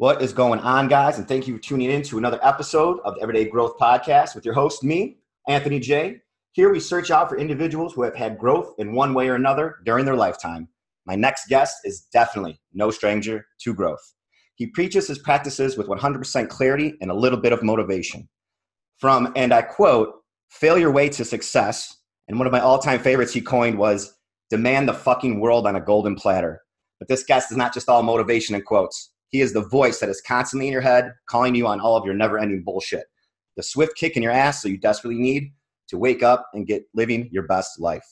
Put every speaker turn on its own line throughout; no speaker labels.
What is going on, guys? And thank you for tuning in to another episode of the Everyday Growth Podcast with your host, me, Anthony J. Here we search out for individuals who have had growth in one way or another during their lifetime. My next guest is definitely no stranger to growth. He preaches his practices with 100% clarity and a little bit of motivation. From, and I quote, failure way to success. And one of my all time favorites he coined was demand the fucking world on a golden platter. But this guest is not just all motivation and quotes. He is the voice that is constantly in your head, calling you on all of your never ending bullshit. The swift kick in your ass so you desperately need to wake up and get living your best life.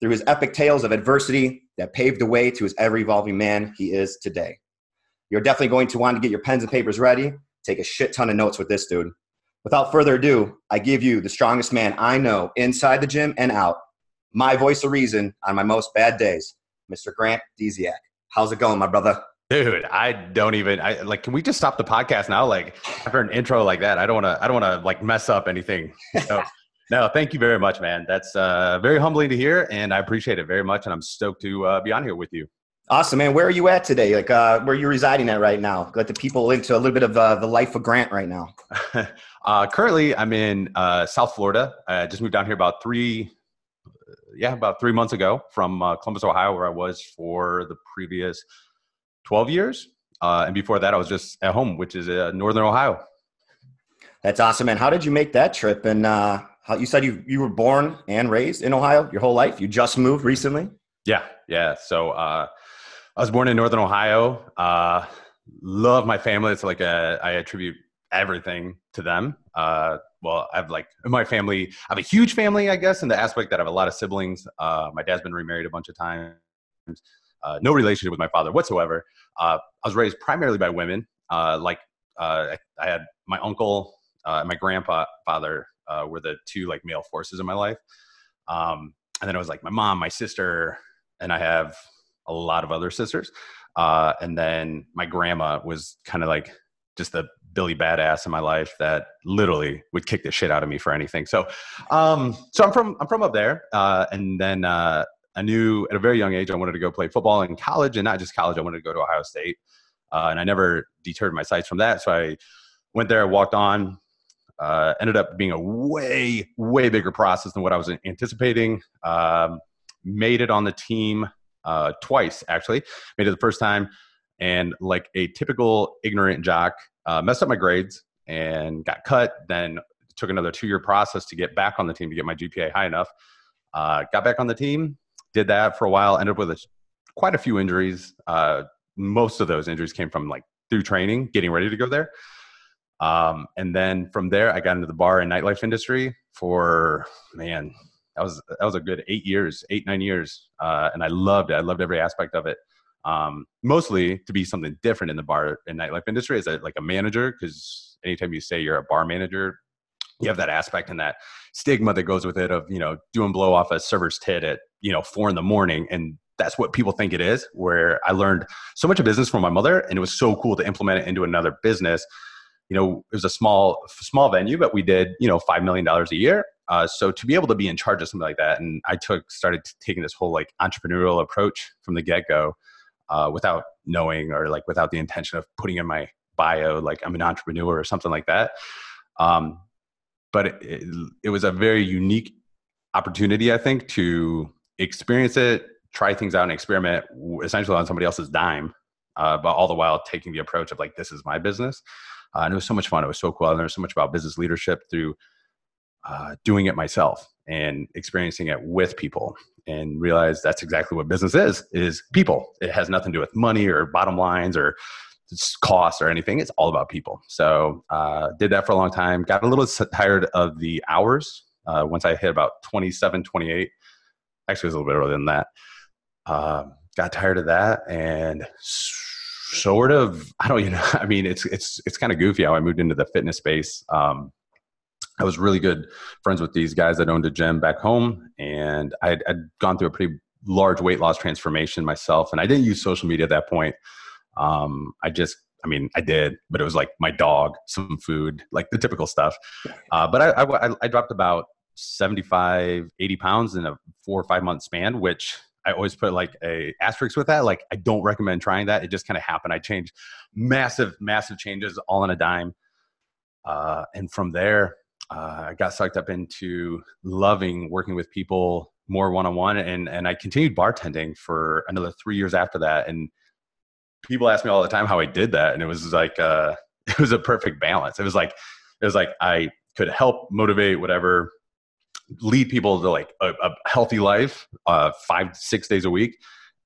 Through his epic tales of adversity that paved the way to his ever evolving man he is today. You're definitely going to want to get your pens and papers ready, take a shit ton of notes with this dude. Without further ado, I give you the strongest man I know inside the gym and out. My voice of reason on my most bad days, Mr. Grant Dziak. How's it going, my brother?
Dude, I don't even I like can we just stop the podcast now? Like after an intro like that, I don't wanna I don't wanna like mess up anything. So no, thank you very much, man. That's uh very humbling to hear and I appreciate it very much and I'm stoked to uh, be on here with you.
Awesome, man. Where are you at today? Like, uh, where are you residing at right now? Let the people into a little bit of uh, the life of Grant right now.
uh, currently, I'm in uh, South Florida. I just moved down here about three, yeah, about three months ago from uh, Columbus, Ohio, where I was for the previous 12 years. Uh, and before that, I was just at home, which is Northern Ohio.
That's awesome, man. How did you make that trip? And how, you said you you were born and raised in Ohio your whole life. You just moved recently.
Yeah, yeah. So I was born in Northern Ohio. Uh, love my family. It's like a, I attribute everything to them. Uh, well, I have like my family. I have a huge family, I guess, in the aspect that I have a lot of siblings. Uh, my dad's been remarried a bunch of times. Uh, no relationship with my father whatsoever. Uh, I was raised primarily by women. Uh, like uh, I, I, had my uncle uh, my grandpa father were the two like male forces in my life. Um, and then it was like my mom, my sister, and I have a lot of other sisters. And then my grandma was kind of like just the Billy badass in my life that literally would kick the shit out of me for anything. So, um, so I'm from I'm from up there, uh, and then I knew at a very young age I wanted to go play football in college, and not just college. I wanted to go to Ohio State, uh, and I never deterred my sights from that. So I went there, walked on. Uh, ended up being a way way bigger process than what I was anticipating. Um, made it on the team uh, twice actually. Made it the first time, and like a typical ignorant jock, uh, messed up my grades and got cut. Then took another two year process to get back on the team to get my GPA high enough. Uh, got back on the team, did that for a while. Ended up with a, quite a few injuries. Uh, most of those injuries came from like through training, getting ready to go there. Um, and then from there, I got into the bar and nightlife industry for man that was that was a good eight years, eight nine years, uh, and I loved it. I loved every aspect of it. Um, mostly to be something different in the bar and nightlife industry as a, like a manager, because anytime you say you're a bar manager, you have that aspect and that stigma that goes with it of you know doing blow off a server's tit at you know four in the morning and that's what people think it is where i learned so much of business from my mother and it was so cool to implement it into another business you know it was a small small venue but we did you know five million dollars a year uh, so to be able to be in charge of something like that, and I took started taking this whole like entrepreneurial approach from the get go, uh, without knowing or like without the intention of putting in my bio like I'm an entrepreneur or something like that. Um, but it, it was a very unique opportunity, I think, to experience it, try things out, and experiment essentially on somebody else's dime, uh, but all the while taking the approach of like this is my business. Uh, and it was so much fun. It was so cool. I learned so much about business leadership through uh, doing it myself and experiencing it with people and realize that's exactly what business is is people it has nothing to do with money or bottom lines or costs or anything it's all about people so uh, did that for a long time got a little tired of the hours uh, once i hit about 27 28 actually it was a little bit earlier than that uh, got tired of that and sort of i don't you know i mean it's it's it's kind of goofy how i moved into the fitness space um, I was really good friends with these guys that owned a gym back home, and I'd, I'd, gone through a pretty large weight loss transformation myself. And I didn't use social media at that point. Um, I just, I mean, I did, but it was like my dog, some food, like the typical stuff. Uh, but I, I, I dropped about 75, 80 pounds in a four or five month span, which I always put like a asterisk with that. Like I don't recommend trying that. It just kind of happened. I changed massive, massive changes all in a dime. Uh, and from there, uh, I got sucked up into loving working with people more one on one, and and I continued bartending for another three years after that. And people ask me all the time how I did that, and it was like uh, it was a perfect balance. It was like it was like I could help motivate whatever lead people to like a, a healthy life uh, five six days a week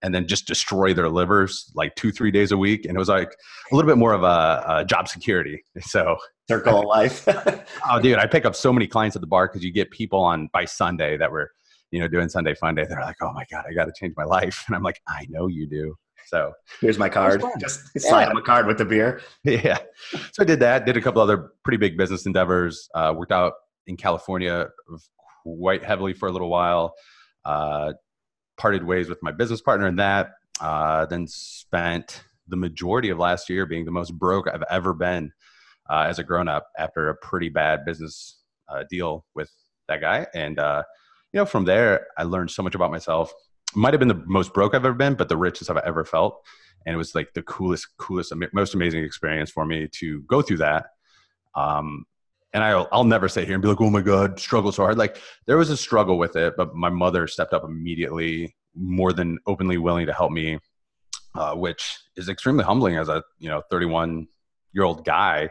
and then just destroy their livers like two three days a week. And it was like a little bit more of a, a job security. So
circle of life.
Oh dude i pick up so many clients at the bar because you get people on by sunday that were you know doing sunday fun day. They're like oh my god i got to change my life. And i'm like i know you do. So
here's my card. just slide yeah. them a card with the beer.
Yeah. So i did that. Did a couple other pretty big business endeavors. Uh, worked out in california quite heavily for a little while. Uh, parted ways with my business partner in that. Uh, then spent the majority of last year being the most broke I've ever been uh, as a grown up after a pretty bad business uh, deal with that guy. And, uh, you know, from there, I learned so much about myself. Might have been the most broke I've ever been, but the richest I've ever felt. And it was like the coolest, coolest, most amazing experience for me to go through that. Um, and I'll, I'll never sit here and be like, oh my God, struggle so hard. Like there was a struggle with it, but my mother stepped up immediately, more than openly willing to help me, uh, which is extremely humbling as a, you know, 31 year old guy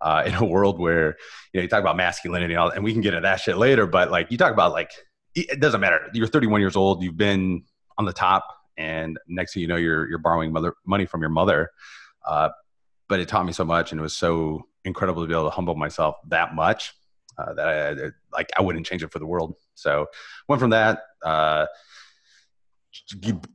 uh, in a world where, you know, you talk about masculinity and, all, and we can get into that shit later, but like you talk about like, it doesn't matter. You're 31 years old. You've been on the top and next thing you know, you're, you're borrowing mother money from your mother. Uh, but it taught me so much and it was so incredible to be able to humble myself that much uh, that I, like I wouldn't change it for the world. So went from that. Uh,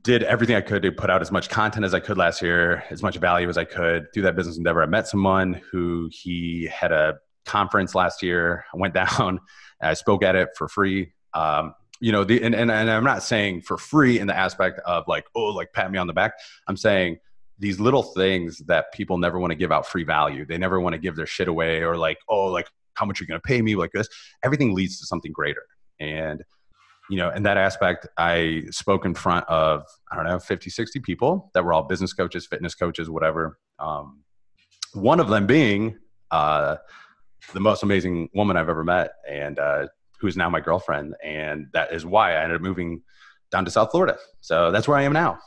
did everything I could to put out as much content as I could last year, as much value as I could through that business endeavor. I met someone who he had a conference last year. I went down, I spoke at it for free. Um, you know, the, and, and, and I'm not saying for free in the aspect of like, oh, like pat me on the back. I'm saying these little things that people never want to give out free value. They never want to give their shit away or like, oh, like how much you're you going to pay me like this. Everything leads to something greater. And you know, in that aspect, I spoke in front of, I don't know, 50, 60 people that were all business coaches, fitness coaches, whatever. Um, one of them being uh, the most amazing woman I've ever met and uh, who is now my girlfriend. And that is why I ended up moving down to South Florida. So that's where I am now.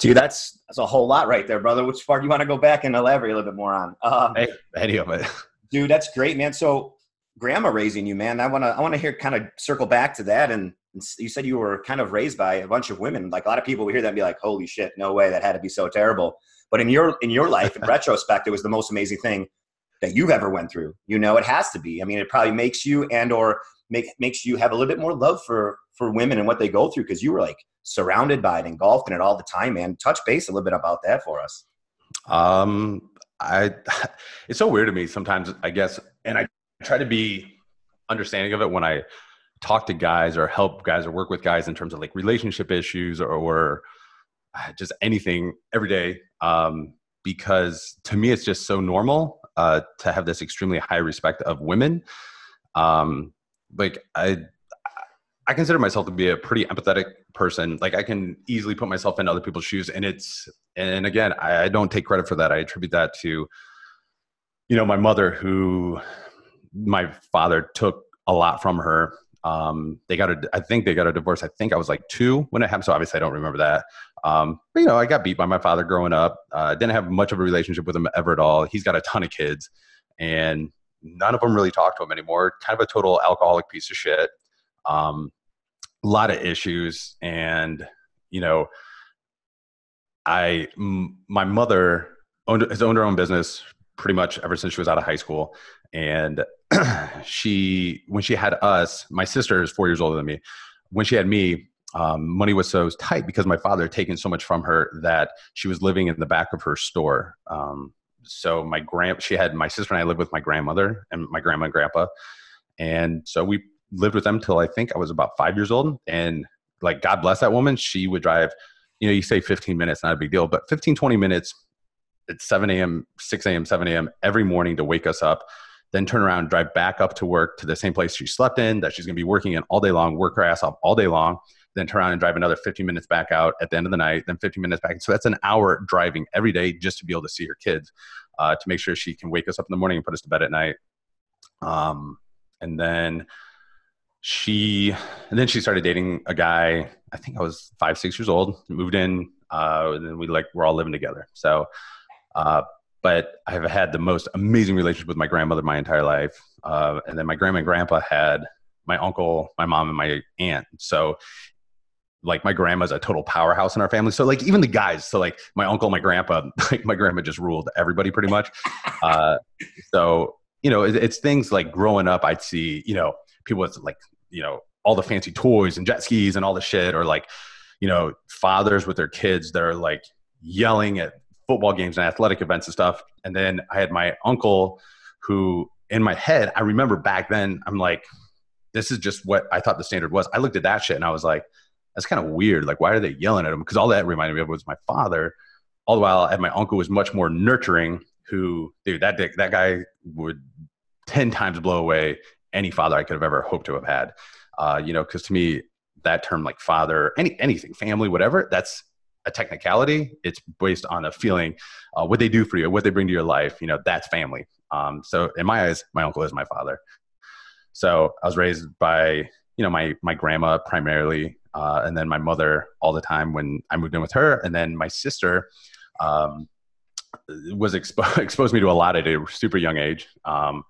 Dude, that's that's a whole lot right there, brother. Which part do you want to go back and elaborate a little bit more on?
Um, hey, any of it.
Dude, that's great, man. So grandma raising you, man. I wanna I wanna hear kind of circle back to that. And, and, you said you were kind of raised by a bunch of women. Like a lot of people we hear that and be like, "Holy shit, no way, that had to be so terrible." But in your in your life, in retrospect, it was the most amazing thing that you've ever went through. You know, it has to be. I mean, it probably makes you and or make makes you have a little bit more love for for women and what they go through because you were like surrounded by it, engulfed in it all the time, man. Touch base a little bit about that for us.
Um, I, it's so weird to me sometimes, I guess, and I try to be understanding of it when I talk to guys or help guys or work with guys in terms of like relationship issues or, or uh, just anything every day. Um, because to me, it's just so normal uh, to have this extremely high respect of women. Um, like I, I consider myself to be a pretty empathetic person. Like I can easily put myself in other people's shoes, and it's and again, I, I don't take credit for that. I attribute that to, you know, my mother, who my father took a lot from her. Um, they got a, I think they got a divorce. I think I was like two when it happened. So obviously I don't remember that. Um, but you know, I got beat by my father growing up. Uh, didn't have much of a relationship with him ever at all. He's got a ton of kids, and none of them really talk to him anymore. Kind of a total alcoholic piece of shit um, a lot of issues and you know i m- my mother owned, has owned her own business pretty much ever since she was out of high school. And she when she had us my sister is four years older than me. When she had me um, money was so tight because my father had taken so much from her that she was living in the back of her store. Um, so my grand she had my sister and i lived with my grandmother and my grandma and grandpa. And so we lived with them till I think I was about five years old. And like, God bless that woman. She would drive, you know, you say 15 minutes, not a big deal, but 15, 20 minutes at 7 a.m., 6 a.m., 7 a.m. every morning to wake us up, then turn around, drive back up to work to the same place she slept in, that she's going to be working in all day long, work her ass off all day long, then turn around and drive another 15 minutes back out at the end of the night, then 15 minutes back. So that's an hour driving every day just to be able to see her kids, uh, to make sure she can wake us up in the morning and put us to bed at night. Um, and then she, and then she started dating a guy. I think I was five, six years old. Moved in, uh, and then we like we're all living together. So, uh, but I've had the most amazing relationship with my grandmother my entire life. Uh, and then my grandma and grandpa had my uncle, my mom, and my aunt. So like my grandma's a total powerhouse in our family. So like even the guys, so like my uncle, my grandpa, like my grandma just ruled everybody pretty much. Uh, so you know, it, it's things like growing up, I'd see you know people with like you know all the fancy toys and jet skis and all the shit, or like you know fathers with their kids that are like yelling at football games and athletic events and stuff. And then I had my uncle who in my head, I remember back then, I'm like, this is just what I thought the standard was. I looked at that shit and I was like, that's kind of weird. Like, why are they yelling at him? Because all that reminded me of was my father. All the while, had my uncle was much more nurturing. Who, dude, that dick, that guy would ten times blow away any father I could have ever hoped to have had. Uh, you know, because to me, that term like father, any anything, family, whatever, that's a technicality. It's based on a feeling, uh, what they do for you, what they bring to your life. You know, that's family. Um, so in my eyes, my uncle is my father. So I was raised by you know my my grandma primarily uh, and then my mother all the time when I moved in with her, and then my sister um, was expo- exposed me to a lot at a super young age. Um,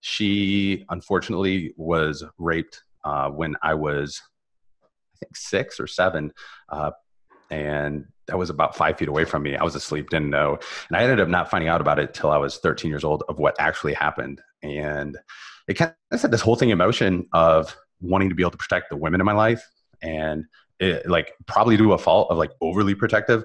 she unfortunately was raped uh, when I was, I think, six or seven, uh, and that was about five feet away from me. I was asleep, didn't know, and I ended up not finding out about it till I was 13 years old of what actually happened, and it kind of set this whole thing in motion of wanting to be able to protect the women in my life. And it, like probably to a fault of like overly protective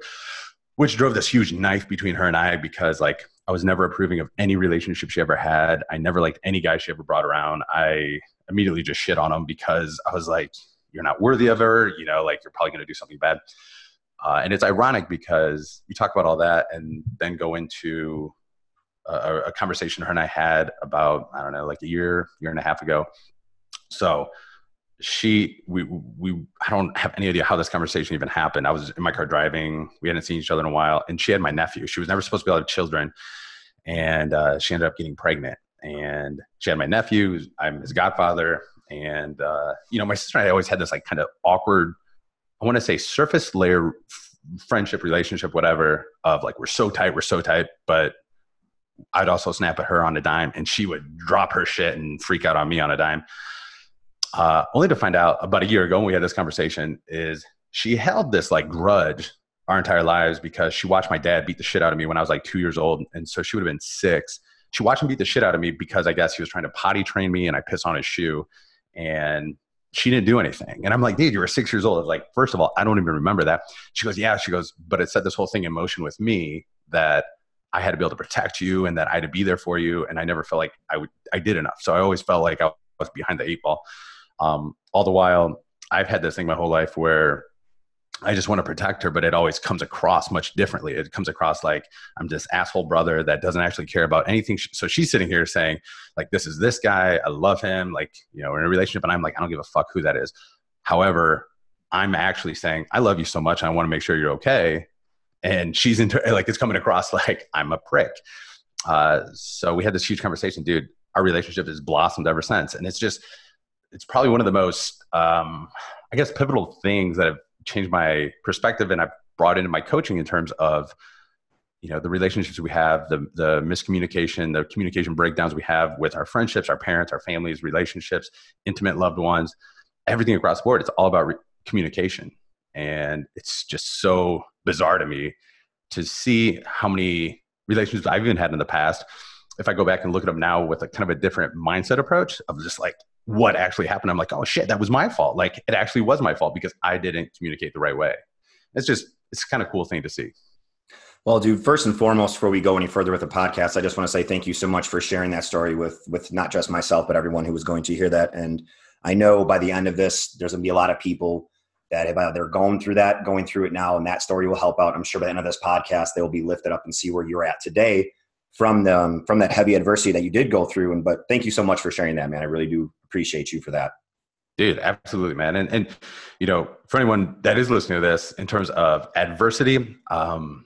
which drove this huge knife between her and I because like I was never approving of any relationship she ever had. I never liked any guy she ever brought around. I immediately just shit on him because I was like, you're not worthy of her. You know, like you're probably going to do something bad. Uh, and it's ironic because you talk about all that and then go into a, a conversation her and I had about, I don't know, like a year, year and a half ago. So she we we I don't have any idea how this conversation even happened. I was in my car driving. We hadn't seen each other in a while, and she had my nephew. She was never supposed to be able to have children, and uh, she ended up getting pregnant. And she had my nephew. I'm his godfather, and uh, you know, my sister and I always had this like kind of awkward. I want to say surface layer friendship relationship, whatever. Of like we're so tight, we're so tight, but I'd also snap at her on a dime, and she would drop her shit and freak out on me on a dime uh, only to find out about a year ago when we had this conversation is she held this like grudge our entire lives because she watched my dad beat the shit out of me when I was like two years old. And so she would have been six. She watched him beat the shit out of me because I guess he was trying to potty train me and I piss on his shoe. And she didn't do anything. And I'm like, dude, you were six years old. I was like, first of all, I don't even remember that. She goes, yeah. She goes, but it set this whole thing in motion with me that I had to be able to protect you and that I had to be there for you. And I never felt like I would, I did enough. So I always felt like I was behind the eight ball. Um, all the while, I've had this thing my whole life where I just want to protect her, but it always comes across much differently. It comes across like I'm this asshole brother that doesn't actually care about anything. So she's sitting here saying, like, this is this guy. I love him. Like, you know, we're in a relationship. And I'm like, I don't give a fuck who that is. However, I'm actually saying, I love you so much. I want to make sure you're okay. And she's into like, it's coming across like I'm a prick. Uh, so we had this huge conversation, dude. Our relationship has blossomed ever since. And it's just, it's probably one of the most, um, I guess, pivotal things that have changed my perspective and I've brought into my coaching in terms of, you know, the relationships we have, the the miscommunication, the communication breakdowns we have with our friendships, our parents, our families, relationships, intimate loved ones, everything across the board. It's all about re- communication, and it's just so bizarre to me to see how many relationships I've even had in the past. If I go back and look at them now with a kind of a different mindset approach of just like what actually happened. I'm like, oh shit, that was my fault. Like it actually was my fault because I didn't communicate the right way. It's just, it's kind of cool thing to see.
Well, dude, first and foremost, before we go any further with the podcast, I just want to say thank you so much for sharing that story with with not just myself, but everyone who was going to hear that. And I know by the end of this, there's going to be a lot of people that have uh, either gone through that, going through it now, and that story will help out. I'm sure by the end of this podcast, they will be lifted up and see where you're at today from the, um, from that heavy adversity that you did go through. And but thank you so much for sharing that, man. I really do appreciate you for that.
Dude, absolutely, man. And and you know, for anyone that is listening to this, in terms of adversity, um,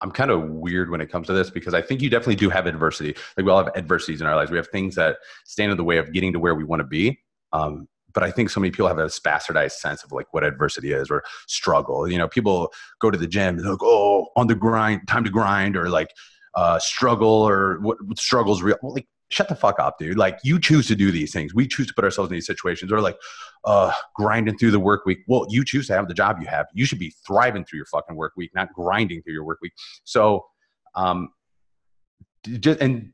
I'm kind of weird when it comes to this because I think you definitely do have adversity. Like we all have adversities in our lives. We have things that stand in the way of getting to where we want to be. Um, but I think so many people have a bastardized sense of like what adversity is or struggle. You know, people go to the gym and like, oh, on the grind, time to grind, or like uh, struggle or what, what struggles real. Well, like shut the fuck up, dude. Like you choose to do these things. We choose to put ourselves in these situations or like uh, grinding through the work week. Well, you choose to have the job you have. You should be thriving through your fucking work week, not grinding through your work week. So, um, just, and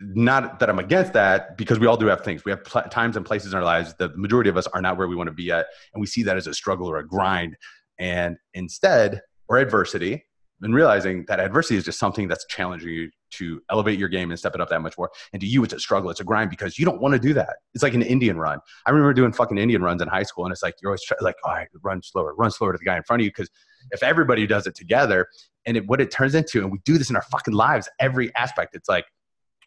not that I'm against that because we all do have things. We have pl- times and places in our lives. The majority of us are not where we want to be at. And we see that as a struggle or a grind. And instead, or adversity, and realizing that adversity is just something that's challenging you to elevate your game and step it up that much more. And to you, it's a struggle, it's a grind because you don't want to do that. It's like an Indian run. I remember doing fucking Indian runs in high school, and it's like you're always try, like, all right, run slower, run slower to the guy in front of you because if everybody does it together, and it, what it turns into, and we do this in our fucking lives, every aspect, it's like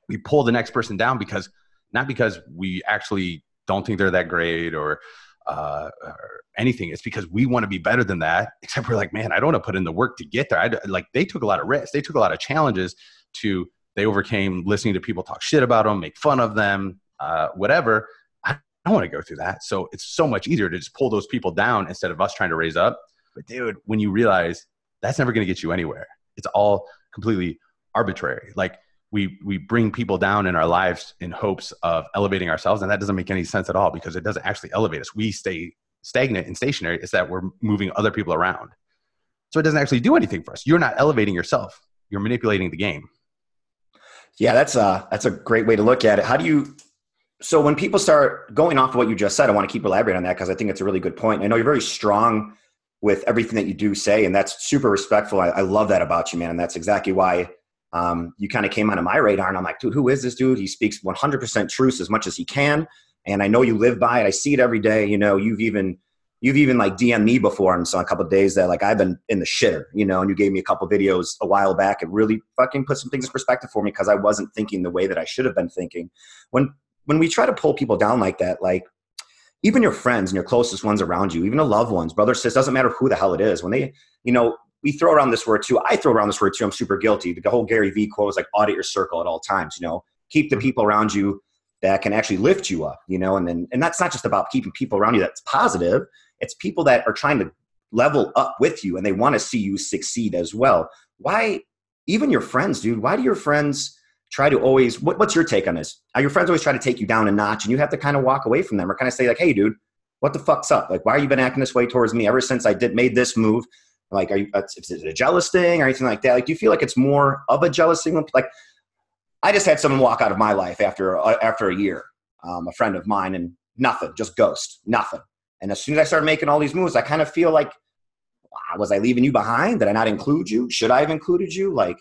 we pull the next person down because not because we actually don't think they're that great or uh, or anything. It's because we want to be better than that. Except we're like, man, I don't want to put in the work to get there. I like they took a lot of risks. They took a lot of challenges to. They overcame listening to people talk shit about them, make fun of them, uh, whatever. I don't want to go through that. So it's so much easier to just pull those people down instead of us trying to raise up. But dude, when you realize that's never going to get you anywhere, it's all completely arbitrary. Like we we bring people down in our lives in hopes of elevating ourselves and that doesn't make any sense at all because it doesn't actually elevate us. We stay stagnant and stationary. Is that we're moving other people around. So it doesn't actually do anything for us. You're not elevating yourself. You're manipulating the game.
Yeah that's a that's a great way to look at it. How do you so when people start going off of what you just said i want to keep elaborating on that because i think it's a really good point. I know you're very strong with everything that you do say and that's super respectful. I, I love that about you man and that's exactly why um, you kind of came onto my radar and I'm like, dude, who is this dude? He speaks 100% truth as much as he can. And I know you live by it. I see it every day. You know, you've even, you've even like DM me before and so a couple days that like I've been in the shitter, you know, and you gave me a couple videos a while back. It really fucking put some things in perspective for me because I wasn't thinking the way that I should have been thinking. When, when we try to pull people down like that, like even your friends and your closest ones around you, even the loved ones, brother, sis, doesn't matter who the hell it is. When they, you know, we throw around this word too. I throw around this word too. I'm super guilty. The whole Gary Vee quote is like audit your circle at all times. You know, keep the mm-hmm. people around you that can actually lift you up. You know, and then and that's not just about keeping people around you that's positive. It's people that are trying to level up with you and they want to see you succeed as well. Why, even your friends, dude? Why do your friends? try to always what, what's your take on this are your friends always try to take you down a notch and you have to kind of walk away from them or kind of say like hey dude what the fuck's up like why are you been acting this way towards me ever since i did made this move like, are you, is it a jealous thing or anything like that? Like, do you feel like it's more of a jealous thing? Like, I just had someone walk out of my life after, uh, after a year, um, a friend of mine, and nothing, just ghost, nothing. And as soon as I started making all these moves, I kind of feel like, was I leaving you behind? Did I not include you? Should I have included you? Like,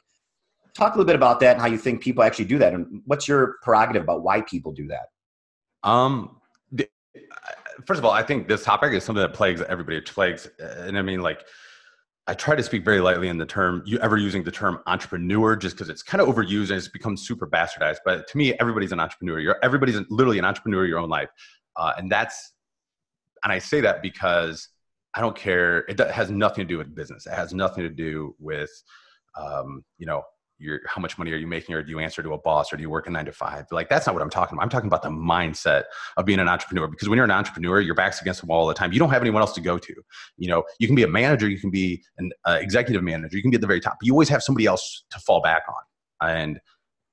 talk a little bit about that and how you think people actually do that, and what's your prerogative about why people do that?
Um, first of all, I think this topic is something that plagues everybody. It plagues, and I mean, like, I try to speak very lightly in the term, you ever using the term entrepreneur just because it's kind of overused and it's become super bastardized. But to me, everybody's an entrepreneur. You're, everybody's literally an entrepreneur your own life. Uh, and that's, and I say that because I don't care. It has nothing to do with business. It has nothing to do with, um, you know, your how much money are you making? Or do you answer to a boss? Or do you work a nine to five? Like that's not what i'm talking about. I'm talking about the mindset of being an entrepreneur. Because when you're an entrepreneur your back's against the wall all the time. You don't have anyone else to go to. You know you can be a manager you can be an uh, executive manager you can be at the very top but you always have somebody else to fall back on. And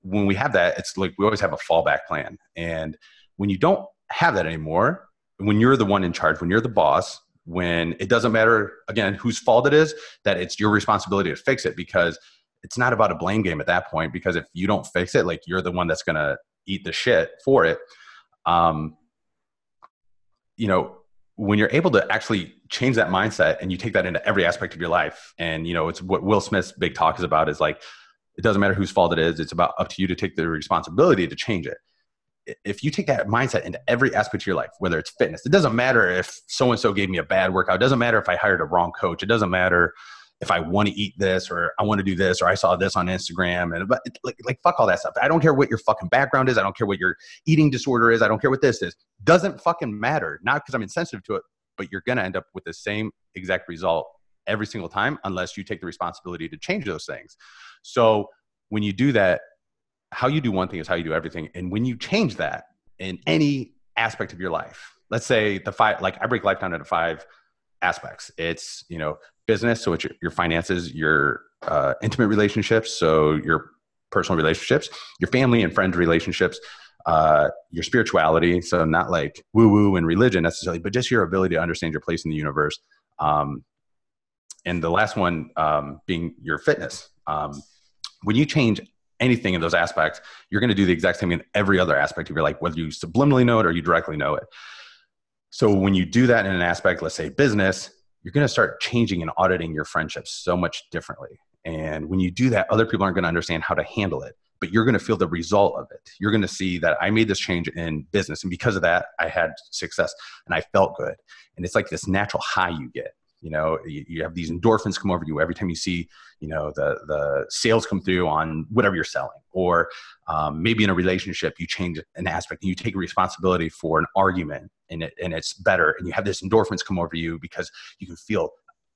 when we have that it's like we always have a fallback plan. And when you don't have that anymore when you're the one in charge when you're the boss when it doesn't matter again whose fault it is that it's your responsibility to fix it. Because it's not about a blame game at that point because if you don't fix it, like you're the one that's gonna eat the shit for it. Um, you know, when you're able to actually change that mindset and you take that into every aspect of your life, and you know, it's what Will Smith's big talk is about is like, it doesn't matter whose fault it is. It's about up to you to take the responsibility to change it. If you take that mindset into every aspect of your life, whether it's fitness, it doesn't matter if so and so gave me a bad workout. It doesn't matter if I hired a wrong coach. It doesn't matter if I want to eat this or I want to do this or I saw this on Instagram and but like like fuck all that stuff. I don't care what your fucking background is. I don't care what your eating disorder is. I don't care what this is. Doesn't fucking matter. Not because I'm insensitive to it, but you're gonna end up with the same exact result every single time unless you take the responsibility to change those things. So when you do that, how you do one thing is how you do everything. And when you change that in any aspect of your life, let's say the five like I break life down into five aspects. It's you know business, so it's your, your finances, your uh, intimate relationships, so your personal relationships, your family and friend relationships, uh, your spirituality, so not like woo woo and religion necessarily, but just your ability to understand your place in the universe. Um, and the last one um, being your fitness. Um, when you change anything in those aspects, you're going to do the exact same in every other aspect of your life, whether you subliminally know it or you directly know it. So when you do that in an aspect, let's say business, you're going to start changing and auditing your friendships so much differently. And when you do that, other people aren't going to understand how to handle it, but you're going to feel the result of it. You're going to see that I made this change in business. And because of that, I had success and I felt good. And it's like this natural high you get you know you, you, have these endorphins come over you every time you see you know the the sales come through on whatever you're selling. Or um, maybe in a relationship you change an aspect and you take responsibility for an argument and it and it's better and you have this endorphins come over you because you can feel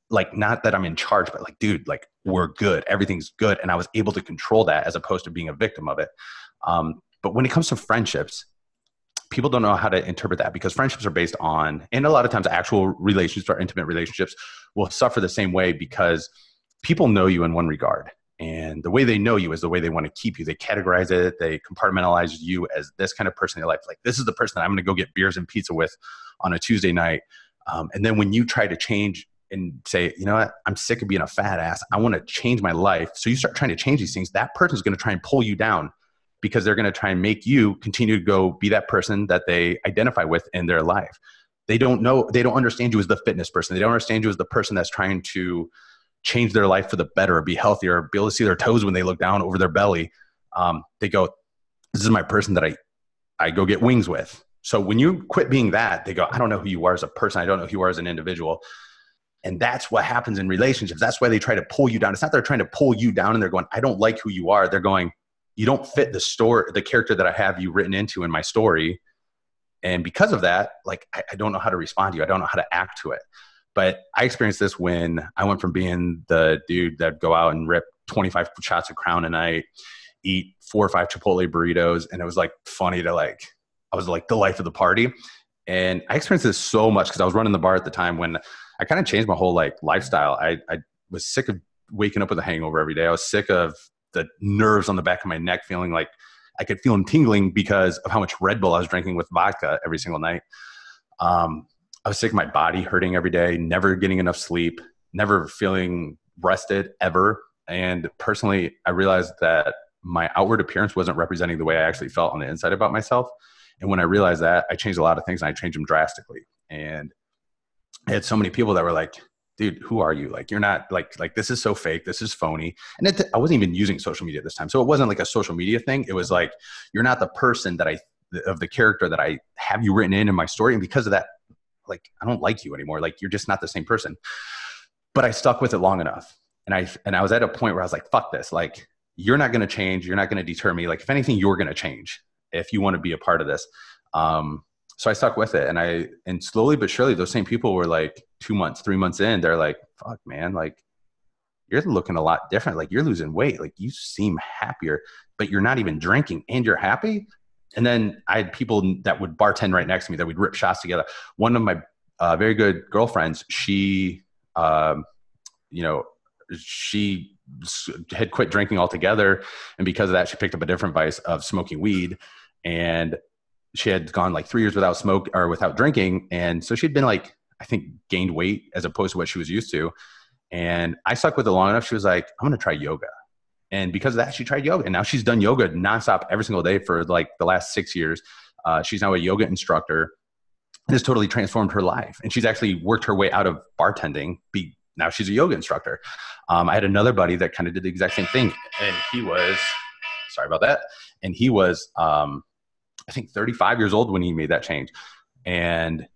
like not that i'm in charge but like dude like we're good. Everything's good. And i was able to control that as opposed to being a victim of it. Um, but when it comes to friendships people don't know how to interpret that because friendships are based on, and a lot of times actual relationships or intimate relationships will suffer the same way because people know you in one regard. And the way they know you is the way they want to keep you. They categorize it, they compartmentalize you as this kind of person in their life. Like, this is the person that I'm going to go get beers and pizza with on a Tuesday night. Um, and then when you try to change and say, you know what, I'm sick of being a fat ass. I want to change my life. So you start trying to change these things. That person's going to try and pull you down because they're going to try and make you continue to go be that person that they identify with in their life. They don't know, they don't understand you as the fitness person. They don't understand you as the person that's trying to change their life for the better, be healthier, be able to see their toes when they look down over their belly. Um, they go, this is my person that I, I go get wings with. So when you quit being that, they go, I don't know who you are as a person. I don't know who you are as an individual. And that's what happens in relationships. That's why they try to pull you down. It's not they're trying to pull you down and they're going, I don't like who you are. They're going, you don't fit the story the character that i have you written into in my story. And because of that like I, I, don't know how to respond to you. I don't know how to act to it. But i experienced this when i went from being the dude that'd go out and rip 25 shots of crown a night eat four or five chipotle burritos and it was like funny to like i was like the life of the party. And i experienced this so much because i was running the bar at the time when i kind of changed my whole like lifestyle. I i was sick of waking up with a hangover every day. I was sick of the nerves on the back of my neck feeling like I could feel them tingling because of how much Red Bull I was drinking with vodka every single night. Um, I was sick of my body hurting every day, never getting enough sleep, never feeling rested ever. And personally, I realized that my outward appearance wasn't representing the way I actually felt on the inside about myself. And when I realized that, I changed a lot of things and I changed them drastically. And I had so many people that were like, dude, who are you? Like, you're not like, like this is so fake. This is phony. And it, I wasn't even using social media this time. So it wasn't like a social media thing. It was like, you're not the person that I, of the character that I have you written in in my story. And because of that, like, I don't like you anymore. Like, you're just not the same person. But I stuck with it long enough. And I, and I was at a point where I was like, fuck this. Like, you're not going to change. You're not going to deter me. Like, if anything, you're going to change if you want to be a part of this. Um, so I stuck with it, and I and slowly but surely, those same people were like two months, three months in, they're like, "Fuck, man, like you're looking a lot different. Like you're losing weight. Like you seem happier, but you're not even drinking, and you're happy." And then I had people that would bartend right next to me that we'd rip shots together. One of my uh, very good girlfriends, she, um, you know, she had quit drinking altogether, and because of that, she picked up a different vice of smoking weed. And she had gone like three years without smoke or without drinking, and so she'd been like I think gained weight as opposed to what she was used to. And I stuck with it long enough. She was like, I'm gonna try yoga. And because of that, she tried yoga. And now she's done yoga nonstop every single day for like the last six years. Uh, she's now a yoga instructor has totally transformed her life. And she's actually worked her way out of bartending. Be, now she's a yoga instructor. Um, I had another buddy that kind of did the exact same thing. And he was, sorry about that. And he was, um, I think 35 years old when he made that change. And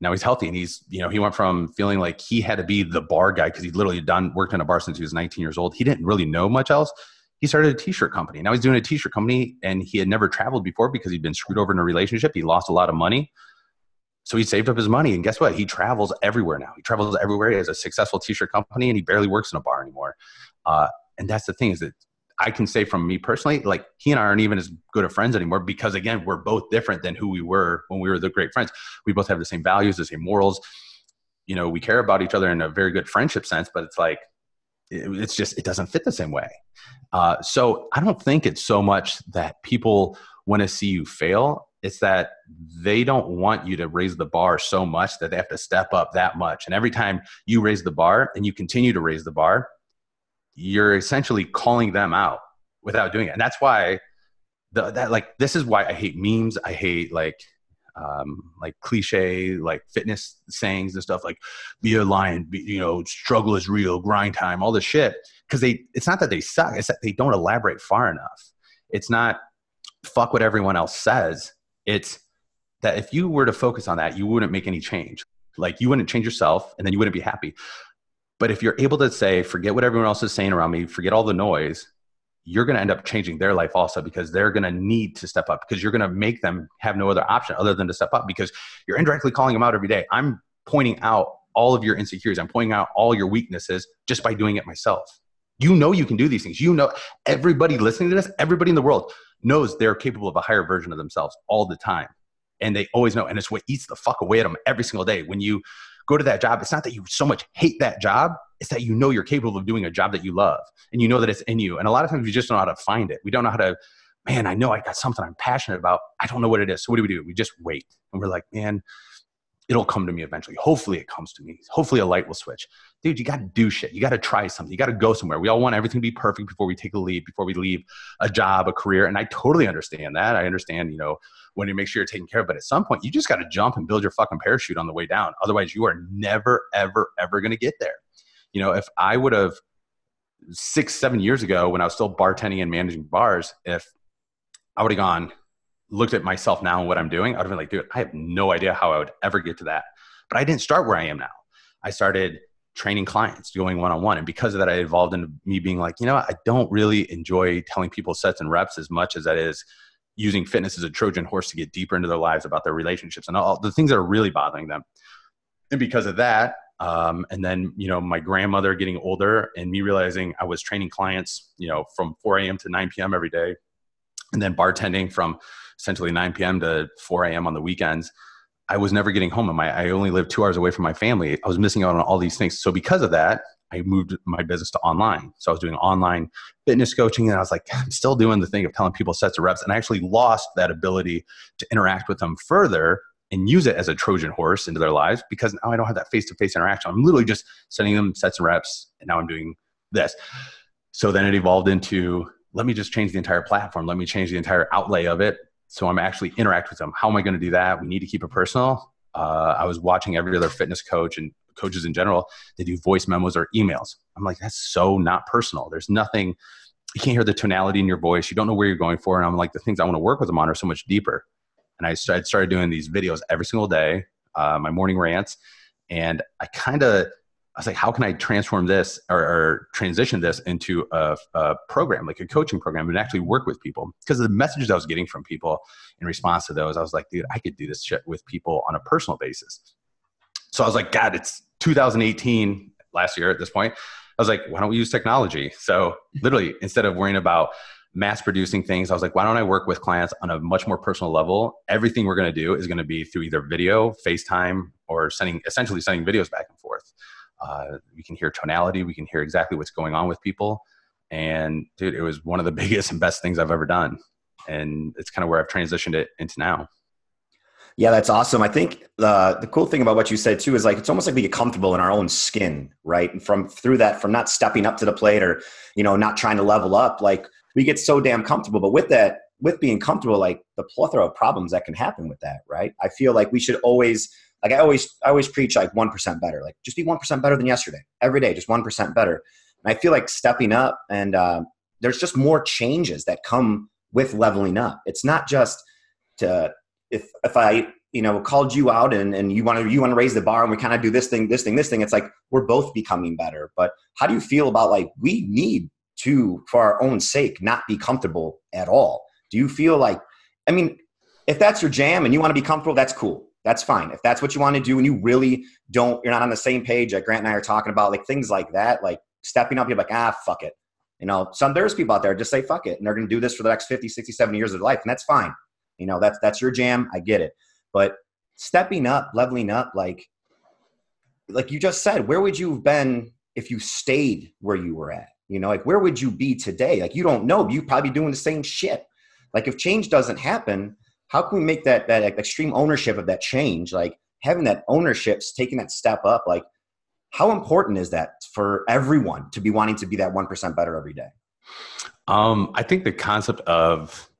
now he's healthy and he's you know he went from feeling like he had to be the bar guy because he literally done worked in a bar since he was 19 years old. He didn't really know much else. He started a t-shirt company. Now he's doing a t-shirt company and he had never traveled before because he'd been screwed over in a relationship. He lost a lot of money. So he saved up his money and guess what? He travels everywhere now. He travels everywhere. He has a successful t-shirt company and he barely works in a bar anymore. Uh, and that's the thing is that I can say from me personally, like he and I aren't even as good of friends anymore because again, we're both different than who we were when we were the great friends. We both have the same values, the same morals. You know, we care about each other in a very good friendship sense, but it's like it's just it doesn't fit the same way. Uh, so I don't think it's so much that people want to see you fail. It's that they don't want you to raise the bar so much that they have to step up that much. And every time you raise the bar and you continue to raise the bar, you're essentially calling them out without doing it. And that's why the, that like this is why I hate memes. I hate like um, like cliche like fitness sayings and stuff like be a lion, be, you know, struggle is real, grind time, all this shit. Because they, it's not that they suck; it's that they don't elaborate far enough. It's not fuck what everyone else says. It's that if you were to focus on that, you wouldn't make any change. Like you wouldn't change yourself, and then you wouldn't be happy. But if you're able to say, forget what everyone else is saying around me, forget all the noise, you're going to end up changing their life also because they're going to need to step up because you're going to make them have no other option other than to step up because you're indirectly calling them out every day. I'm pointing out all of your insecurities. I'm pointing out all your weaknesses just by doing it myself. You know you can do these things. You know everybody listening to this, everybody in the world knows they're capable of a higher version of themselves all the time. And they always know. And it's what eats the fuck away at them every single day. When you go to that job, it's not that you so much hate that job, it's that you know you're capable of doing a job that you love and you know that it's in you. And a lot of times we just don't know how to find it. We don't know how to, man, I know I got something I'm passionate about. I don't know what it is. So what do we do? We just wait. And we're like, man, it'll come to me eventually. Hopefully it comes to me. Hopefully a light will switch. Dude, you got to do shit. You got to try something. You got to go somewhere. We all want everything to be perfect before we take a leap, before we leave a job, a career. And I totally understand that. I understand, you know, when you make sure you're taken care of. But at some point, you just got to jump and build your fucking parachute on the way down. Otherwise, you are never, ever, ever going to get there. You know, if I would have six, seven years ago when I was still bartending and managing bars, if I would have gone, looked at myself now and what I'm doing, I'd have been like, dude, I have no idea how I would ever get to that. But I didn't start where I am now. I started training clients, going one on one. And because of that, I evolved into me being like, you know, I don't really enjoy telling people sets and reps as much as that is using fitness as a Trojan horse to get deeper into their lives about their relationships and all the things that are really bothering them. And because of that, um, and then you know my grandmother getting older and me realizing I was training clients, you know, from 4 a.m. to 9 p.m. every day, and then bartending from essentially 9 p.m. to 4 a.m. on the weekends. I was never getting home. My, I only lived two hours away from my family. I was missing out on all these things. So because of that, I moved my business to online. So I was doing online fitness coaching, and I was like, I'm still doing the thing of telling people sets of reps, and I actually lost that ability to interact with them further and use it as a Trojan horse into their lives because now I don't have that face to face interaction. I'm literally just sending them sets and reps, and now I'm doing this. So then it evolved into let me just change the entire platform. Let me change the entire outlay of it. So I'm actually interact with them. How am I going to do that? We need to keep it personal. Uh, I was watching every other fitness coach and coaches in general. They do voice memos or emails. I'm like, that's so not personal. There's nothing. You can't hear the tonality in your voice. You don't know where you're going for. And I'm like, the things I want to work with them on are so much deeper. And I started, started doing these videos every single day, uh, my morning rants. And I kind of, I was like, how can I transform this or, or transition this into a, a, program, like a coaching program, and actually work with people? Because the messages I was getting from people in response to those, I was like, dude, I could do this shit with people on a personal basis. So I was like, God, it's 2018 last year at this point. I was like, why don't we use technology? So literally, instead of worrying about mass producing things. I was like, why don't I work with clients on a much more personal level? Everything we're going to do is going to be through either video, FaceTime, or sending essentially sending videos back and forth. Uh, we can hear tonality, we can hear exactly what's going on with people. And dude, it was one of the biggest and best things I've ever done. And it's kind of where I've transitioned it into now.
Yeah, that's awesome. I think the the cool thing about what you said too is like it's almost like we get comfortable in our own skin, right? And from through that, from not stepping up to the plate or you know not trying to level up, like we get so damn comfortable. But with that, with being comfortable, like the plethora of problems that can happen with that, right? I feel like we should always, like I always, I always preach like one percent better. Like just be one percent better than yesterday every day, just one percent better. And I feel like stepping up, and uh, there's just more changes that come with leveling up. It's not just to if if I you know called you out and, and you want to you want to raise the bar and we kind of do this thing this thing this thing it's like we're both becoming better but how do you feel about like we need to for our own sake not be comfortable at all do you feel like i mean if that's your jam and you want to be comfortable that's cool that's fine if that's what you want to do and you really don't you're not on the same page like grant and i are talking about like things like that like stepping up you're like ah fuck it you know some there's people out there just say fuck it and they're going to do this for the next 50 60 70 years of their life and that's fine you know that's that's your jam i get it but stepping up, leveling up, like like you just said, where would you have been if you stayed where you were at? You know, like where would you be today? Like you don't know, you probably doing the same shit. Like if change doesn't happen, how can we make that that extreme ownership of that change? Like having that ownership, taking that step up, like how important is that for everyone to be wanting to be that 1% better every day?
Um, I think the concept of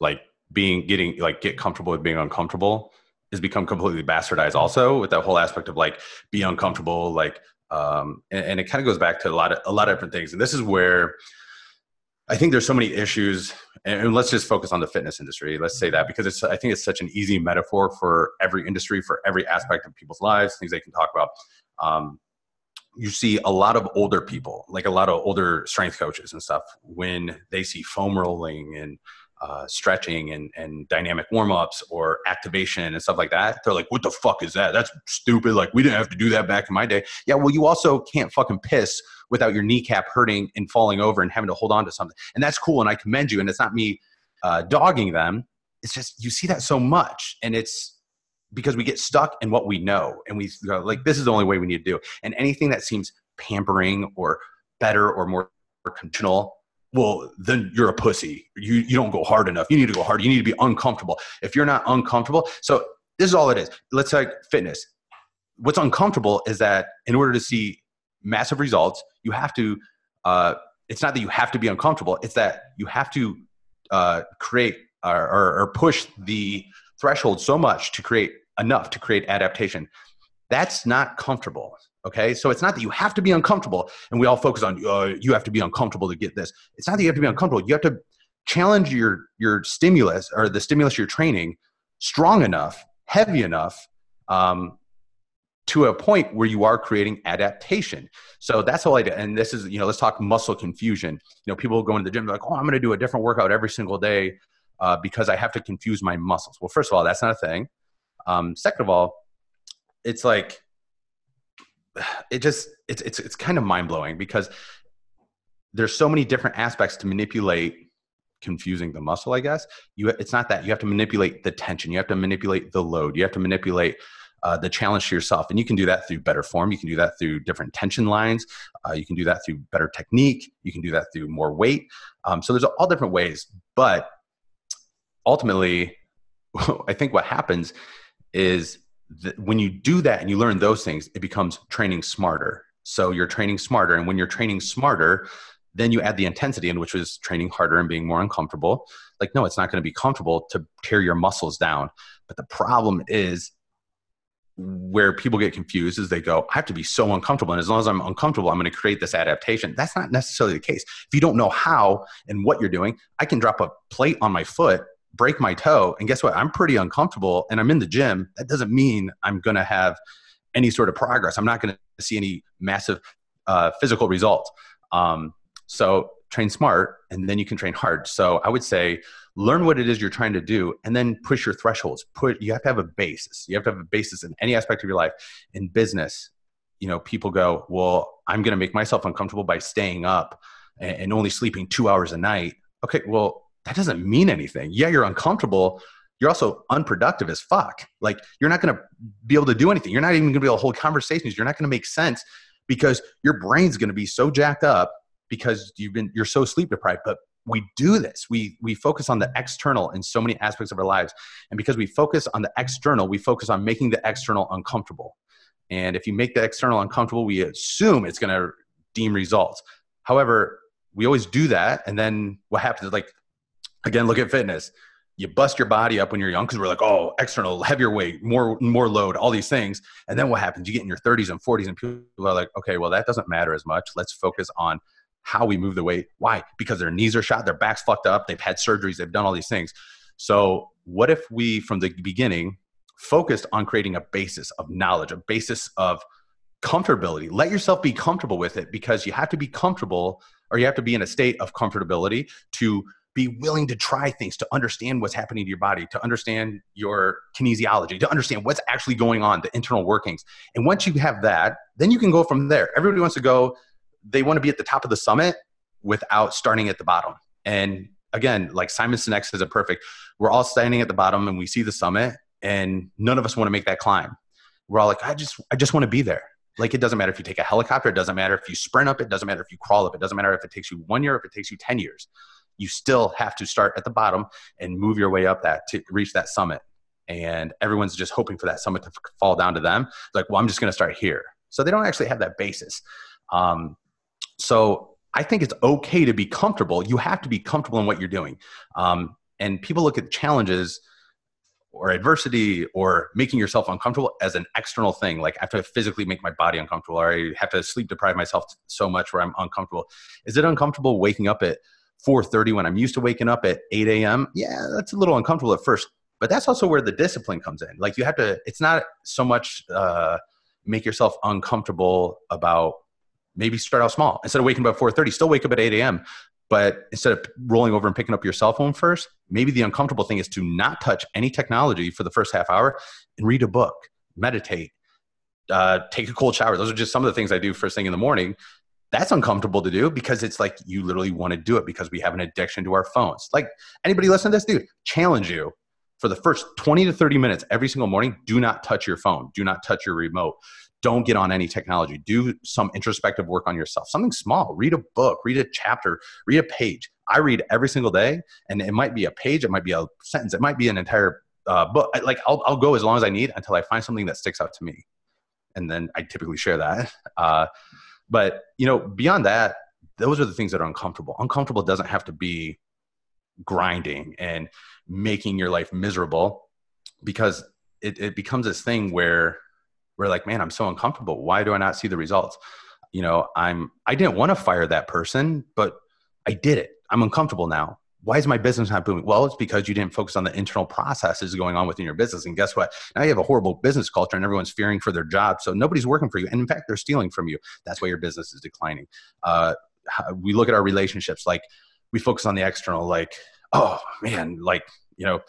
like being getting like get comfortable with being uncomfortable has become completely bastardized also with that whole aspect of like be uncomfortable like um and, and it kind of goes back to a lot of a lot of different things and this is where i think there's so many issues and let's just focus on the fitness industry. Let's say that because it's i think it's such an easy metaphor for every industry for every aspect of people's lives things they can talk about. Um, you see a lot of older people like a lot of older strength coaches and stuff when they see foam rolling and uh, stretching and, and dynamic warm-ups or activation and stuff like that they're like what the fuck is that? That's stupid. Like we didn't have to do that back in my day. Yeah well you also can't fucking piss without your kneecap hurting and falling over and having to hold on to something. And that's cool and i commend you and it's not me uh, dogging them. It's just you see that so much and it's because we get stuck in what we know and we go like this is the only way we need to do and anything that seems pampering or better or more conventional well then you're a pussy. You you don't go hard enough. You need to go hard. You need to be uncomfortable. If you're not uncomfortable so this is all it is. Let's take fitness. What's uncomfortable is that in order to see massive results you have to uh, it's not that you have to be uncomfortable it's that you have to uh, create or, or, push the threshold so much to create enough to create adaptation that's not comfortable Okay, so it's not that you have to be uncomfortable, and we all focus on uh, you have to be uncomfortable to get this. It's not that you have to be uncomfortable. You have to challenge your your stimulus or the stimulus you're training strong enough, heavy enough, um, to a point where you are creating adaptation. So that's all I do. And this is you know let's talk muscle confusion. You know, people go into the gym like, oh, I'm going to do a different workout every single day uh, because I have to confuse my muscles. Well, first of all, that's not a thing. Um, second of all, it's like it just it's it's it's kind of mind blowing because there's so many different aspects to manipulate confusing the muscle i guess you it's not that you have to manipulate the tension you have to manipulate the load you have to manipulate uh, the challenge to yourself and you can do that through better form you can do that through different tension lines uh, you can do that through better technique you can do that through more weight um, so there's all different ways but ultimately i think what happens is that when you do that and you learn those things, it becomes training smarter. So you're training smarter. And when you're training smarter, then you add the intensity in which is training harder and being more uncomfortable. Like, no, it's not going to be comfortable to tear your muscles down. But the problem is where people get confused is they go, I have to be so uncomfortable. And as long as I'm uncomfortable, I'm going to create this adaptation. That's not necessarily the case. If you don't know how and what you're doing, I can drop a plate on my foot break my toe and guess what i'm pretty uncomfortable and i'm in the gym that doesn't mean i'm going to have any sort of progress i'm not going to see any massive uh, physical results um, so train smart and then you can train hard so i would say learn what it is you're trying to do and then push your thresholds put you have to have a basis you have to have a basis in any aspect of your life in business you know people go well i'm going to make myself uncomfortable by staying up and only sleeping two hours a night okay well that doesn't mean anything. Yeah, you're uncomfortable. You're also unproductive as fuck. Like you're not going to be able to do anything. You're not even going to be able to hold conversations. You're not going to make sense because your brain's going to be so jacked up because you've been you're so sleep deprived. But we do this. We we focus on the external in so many aspects of our lives, and because we focus on the external, we focus on making the external uncomfortable. And if you make the external uncomfortable, we assume it's going to deem results. However, we always do that, and then what happens is like again, look at fitness. You bust your body up when you're young because we're like, oh, external, heavier weight, more more load, all these things. And then what happens? You get in your 30s and 40s, and people are like, okay, well, that doesn't matter as much. Let's focus on how we move the weight. Why? Because their knees are shot, their back's fucked up, they've had surgeries, they've done all these things. So, what if we, from the beginning, focused on creating a basis of knowledge, a basis of comfortability. Let yourself be comfortable with it because you have to be comfortable or you have to be in a state of comfortability to be willing to try things, to understand what's happening to your body, to understand your kinesiology, to understand what's actually going on, the internal workings. And once you have that, then you can go from there. Everybody wants to go, they want to be at the top of the summit without starting at the bottom. And again, like Simon Sinek says it perfect. We're all standing at the bottom and we see the summit, and none of us want to make that climb. We're all like, I just, I just want to be there. Like it doesn't matter if you take a helicopter, it doesn't matter if you sprint up, it doesn't matter if you crawl up, it doesn't matter if it takes you one year, if it takes you 10 years. You still have to start at the bottom and move your way up that to reach that summit. And everyone's just hoping for that summit to fall down to them. Like, well, I'm just going to start here. So they don't actually have that basis. Um, so I think it's okay to be comfortable. You have to be comfortable in what you're doing. Um, and people look at challenges or adversity or making yourself uncomfortable as an external thing. Like I have to physically make my body uncomfortable or I have to sleep deprive myself so much where I'm uncomfortable. Is it uncomfortable waking up at 4.30 when I'm used to waking up at 8 a.m.? Yeah, that's a little uncomfortable at first. But that's also where the discipline comes in. Like you have to, it's not so much uh, make yourself uncomfortable about maybe start out small. Instead of waking up at 4.30, still wake up at 8 a.m. But instead of rolling over and picking up your cell phone first, maybe the uncomfortable thing is to not touch any technology for the first half hour and read a book, meditate, uh, take a cold shower. Those are just some of the things I do first thing in the morning. That's uncomfortable to do because it's like you literally want to do it because we have an addiction to our phones. Like anybody listen to this, dude, challenge you for the first 20 to 30 minutes every single morning. Do not touch your phone. Do not touch your remote don't get on any technology. Do some introspective work on yourself. Something small. Read a book, read a chapter, read a page. I read every single day, and it might be a page, it might be a sentence, it might be an entire uh, book. Like I'll, I'll go as long as I need until I find something that sticks out to me, and then I typically share that. Uh, but you know, beyond that, those are the things that are uncomfortable. Uncomfortable doesn't have to be grinding and making your life miserable, because it, it becomes this thing where we're like, man, I'm so uncomfortable. Why do I not see the results? You know, I'm I didn't want to fire that person, but I did it. I'm uncomfortable now. Why is my business not booming? Well, it's because you didn't focus on the internal processes going on within your business. And guess what? Now you have a horrible business culture and everyone's fearing for their job. So nobody's working for you. And in fact, they're stealing from you. That's why your business is declining. Uh, we look at our relationships like we focus on the external, like, oh man, like, you know,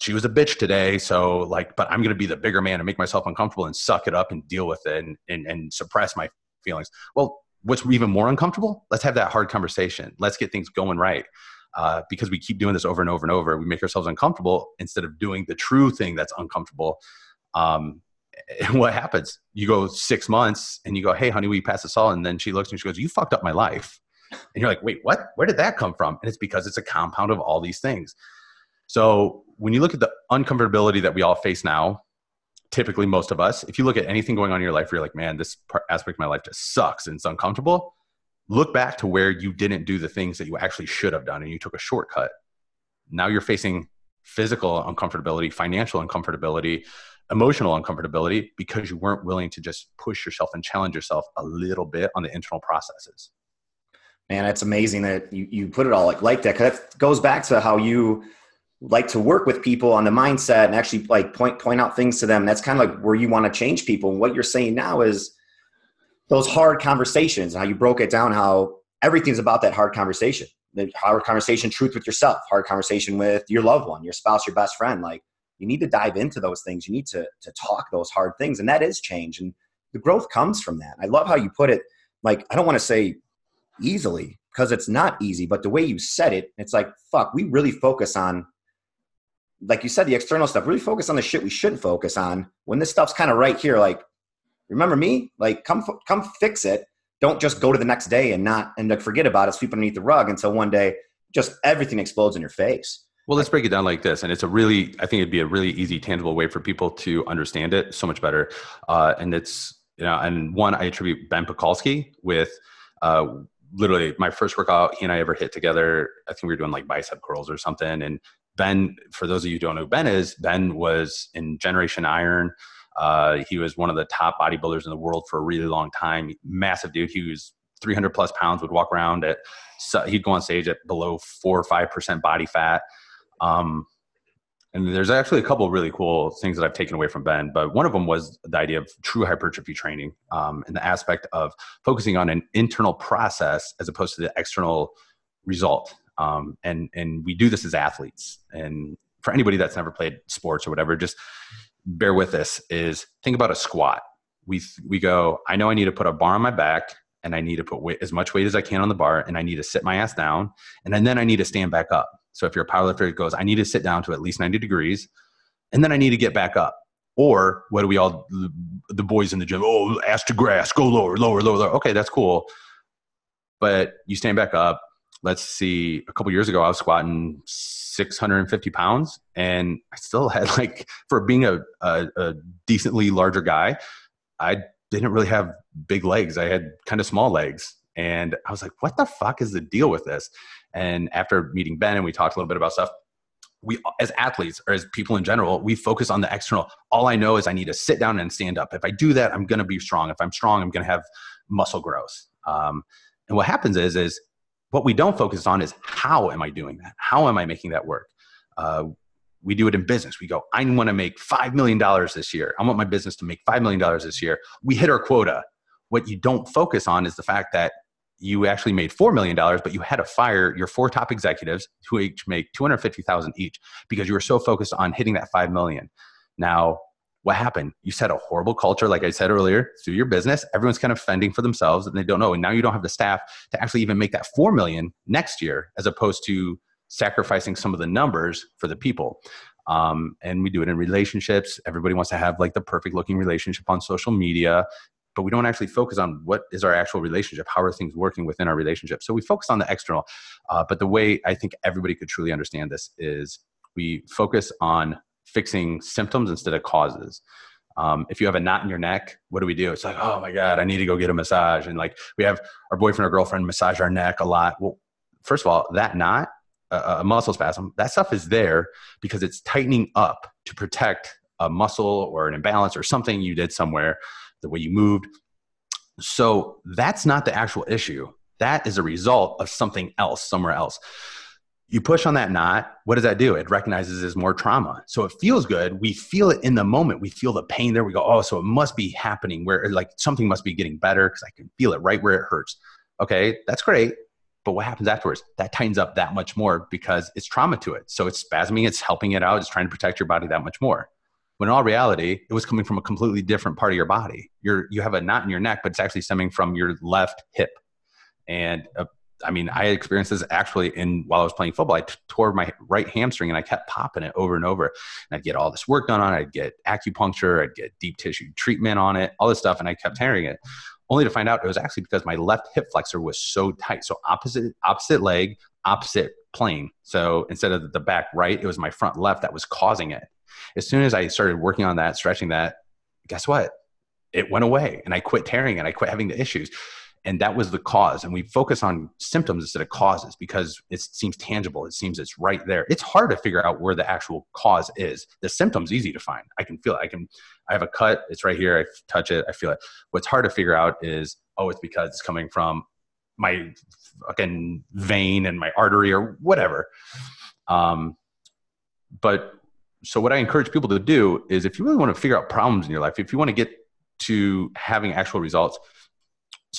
she was a bitch today so like but i'm going to be the bigger man and make myself uncomfortable and suck it up and deal with it and, and, and suppress my feelings. Well what's even more uncomfortable? Let's have that hard conversation. Let's get things going right uh, because we keep doing this over and over and over. We make ourselves uncomfortable instead of doing the true thing that's uncomfortable um, what happens? You go six months and you go hey honey we pass this all and then she looks and she goes you fucked up my life. And you're like wait what? Where did that come from? And it's because it's a compound of all these things. So when you look at the uncomfortability that we all face now, typically most of us, if you look at anything going on in your life, you're like, man, this aspect of my life just sucks and it's uncomfortable. Look back to where you didn't do the things that you actually should have done and you took a shortcut. Now you're facing physical uncomfortability, financial uncomfortability, emotional uncomfortability because you weren't willing to just push yourself and challenge yourself a little bit on the internal processes.
Man, it's amazing that you, you put it all like, like that. Cause that goes back to how you like to work with people on the mindset and actually like point point out things to them. That's kind of like where you want to change people. And what you're saying now is those hard conversations how you broke it down how everything's about that hard conversation. The hard conversation truth with yourself hard conversation with your loved one your spouse your best friend. Like you need to dive into those things. You need to to talk those hard things and that is change. And the growth comes from that. I love how you put it like i don't want to say easily because it's not easy but the way you said it it's like fuck we really focus on like you said, the external stuff, really focus on the shit we shouldn't focus on. When this stuff's kind of right here, like, remember me? Like, come, come fix it. Don't just go to the next day and not, and like forget about it, sweep underneath the rug until one day just everything explodes in your face.
Well, let's break it down like this. And it's a really, I think it'd be a really easy, tangible way for people to understand it so much better. Uh, and it's, you know, and one, I attribute Ben Pakulski with, uh, literally my first workout he and I ever hit together. I think we were doing like bicep curls or something. And Ben, for those of you who don't know who Ben is, Ben was in Generation Iron. Uh, he was one of the top bodybuilders in the world for a really long time. Massive dude. He was 300 plus pounds. Would walk around at. He'd go on stage at below four or five percent body fat. Um, And there's actually a couple of really cool things that I've taken away from Ben, but one of them was the idea of true hypertrophy training um, and the aspect of focusing on an internal process as opposed to the external result. Um, and and we do this as athletes. And for anybody that's never played sports or whatever, just bear with this. Is think about a squat. We we go. I know I need to put a bar on my back and I need to put weight, as much weight as I can on the bar, and I need to sit my ass down, and then, then I need to stand back up. So if you're a powerlifter, it goes, I need to sit down to at least 90 degrees, and then I need to get back up. Or what do we all, the boys in the gym, oh, ass to grass, go lower, lower, lower, lower. Okay, that's cool. But you stand back up. Let's see, a couple years ago, I was squatting 650 pounds, and I still had like, for being a, a, a decently larger guy, I didn't really have big legs. I had kind of small legs. And I was like, what the fuck is the deal with this? And after meeting Ben and we talked a little bit about stuff, we as athletes or as people in general, we focus on the external. All I know is I need to sit down and stand up. If I do that, I'm going to be strong. If I'm strong, I'm going to have muscle growth. Um, and what happens is, is what we don't focus on is how am I doing that? How am I making that work? Uh, we do it in business. We go, I want to make $5 million this year. I want my business to make $5 million this year. We hit our quota. What you don't focus on is the fact that you actually made $4 million, but you had to fire your four top executives who each make 250,000 each because you were so focused on hitting that 5 million. Now, what happened? You set a horrible culture, like I said earlier, through your business. Everyone's kind of fending for themselves and they don't know. And now you don't have the staff to actually even make that 4 million next year, as opposed to sacrificing some of the numbers for the people. Um, and we do it in relationships. Everybody wants to have like the perfect looking relationship on social media, but we don't actually focus on what is our actual relationship. How are things working within our relationship? So we focus on the external. Uh, but the way I think everybody could truly understand this is we focus on fixing symptoms instead of causes. Um, if you have a knot in your neck, what do we do? It's like, oh my God, I need to go get a massage. And like we have our boyfriend or girlfriend massage our neck a lot. Well, first of all, that knot a, muscle spasm, that stuff is there because it's tightening up to protect a muscle or an imbalance or something you did somewhere, the way you moved. So that's not the actual issue. That is a result of something else somewhere else. You push on that knot, what does that do? It recognizes as more trauma. So it feels good. We feel it in the moment. We feel the pain there. We go, oh, so it must be happening where like something must be getting better because I can feel it right where it hurts. Okay, that's great. But what happens afterwards? That tightens up that much more because it's trauma to it. So it's spasming, it's helping it out, it's trying to protect your body that much more. When in all reality, it was coming from a completely different part of your body. You're, you have a knot in your neck, but it's actually stemming from your left hip. And uh, I mean, I experienced this actually in while I was playing football. I t- tore my right hamstring and I kept popping it over and over. And I'd get all this work done on it. I'd get acupuncture, I'd get deep tissue treatment on it, all this stuff, and I kept tearing it only to find out it was actually because my left hip flexor was so tight. So opposite opposite leg, opposite plane. So instead of the back right, it was my front left that was causing it. As soon as I started working on that, stretching that, guess what? It went away and I quit tearing and I quit having the issues and that was the cause and we focus on symptoms instead of causes because it seems tangible it seems it's right there. It's hard to figure out where the actual cause is. The symptoms easy to find. I can feel it. I can i have a cut it's right here i touch it i feel it. What's hard to figure out is oh it's because it's coming from my fucking vein and my artery or whatever. Um, but so what i encourage people to do is if you really want to figure out problems in your life if you want to get to having actual results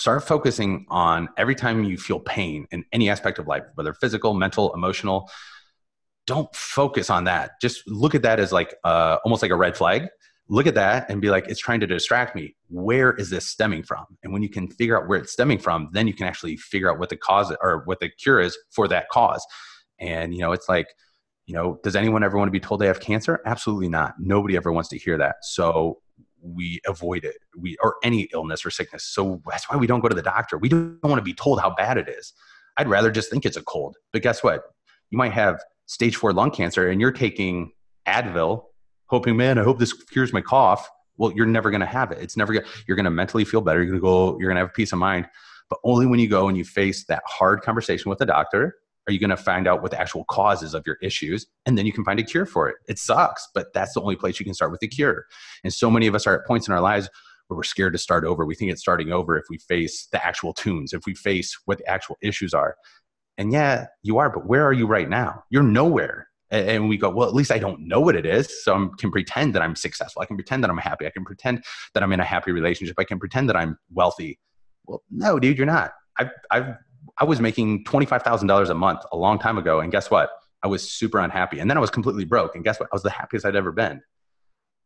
start focusing on every time you feel pain in any aspect of life, whether physical, mental, emotional. Don't focus on that. Just look at that as like uh, almost like a red flag. Look at that and be like, it's trying to distract me. Where is this stemming from? And when you can figure out where it's stemming from, then you can actually figure out what the cause or what the cure is for that cause. And you know, it's like, you know, does anyone ever want to be told they have cancer? Absolutely not. Nobody ever wants to hear that. So we avoid it we or any illness or sickness. So that's why we don't go to the doctor. We don't want to be told how bad it is. I'd rather just think it's a cold. But guess what? You might have stage four lung cancer and you're taking advil hoping man i hope this cures my cough. Well you're never going to have it. It's never going you're going to mentally feel better. You're going to go you're going to have peace of mind. But only when you go and you face that hard conversation with the doctor are you going to find out what the actual causes of your issues? And then you can find a cure for it. It sucks but that's the only place you can start with the cure. And so many of us are at points in our lives where we're scared to start over. We think it's starting over if we face the actual tunes if we face what the actual issues are. And yeah you are but where are you right now? You're nowhere. And we go well at least i don't know what it is so i can pretend that i'm successful. I can pretend that i'm happy. I can pretend that i'm in a happy relationship. I can pretend that i'm wealthy. Well no dude you're not. I've, I've i was making $25000 a month a long time ago and guess what i was super unhappy and then i was completely broke and guess what i was the happiest i'd ever been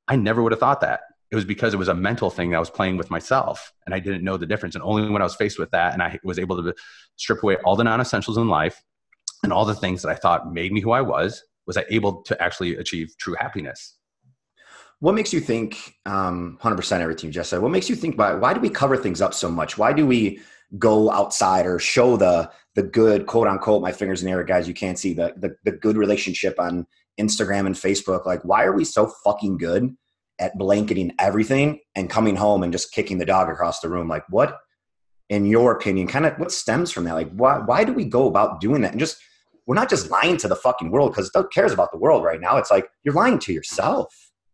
i never would have thought that it was because it was a mental thing that I was playing with myself and I didn't know the difference. And only when I was faced with that and I was able to strip away all the non essentials in life and all the things that I thought made me who I was was I able to actually achieve true happiness.
What makes you think, um, 100% everything you just said, what makes you think about why do we cover things up so much? Why do we go outside or show the the good quote unquote my fingers in the air guys you can't see the, the the good relationship on Instagram and Facebook like why are we so fucking good at blanketing everything and coming home and just kicking the dog across the room like what in your opinion kind of what stems from that like why why do we go about doing that and just we're not just lying to the fucking world because who cares about the world right now. It's like you're lying to yourself.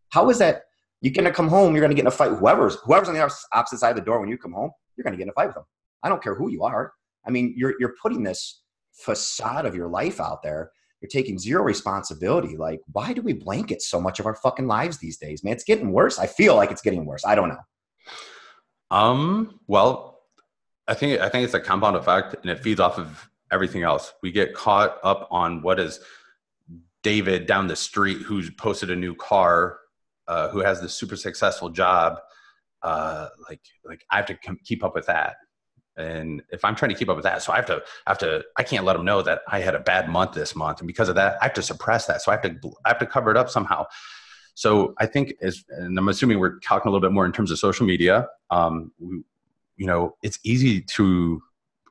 How is that? You're gonna come home. You're gonna get in a fight. Whoever's whoever's on the opposite side of the door when you come home, you're gonna get in a fight with them. I don't care who you are. I mean, you're you're putting this facade of your life out there. You're taking zero responsibility. Like, why do we blanket so much of our fucking lives these days, man? It's getting worse. I feel like it's getting worse. I don't know.
Um. Well, I think I think it's a compound effect, and it feeds off of everything else. We get caught up on what is David down the street who's posted a new car, uh, who has this super successful job. Uh, like, like I have to com- keep up with that. And if I'm trying to keep up with that, so I have to, I have to, I can't let them know that I had a bad month this month, and because of that, I have to suppress that. So I have to, I have to cover it up somehow. So I think, as, and I'm assuming we're talking a little bit more in terms of social media. Um, we, you know, it's easy to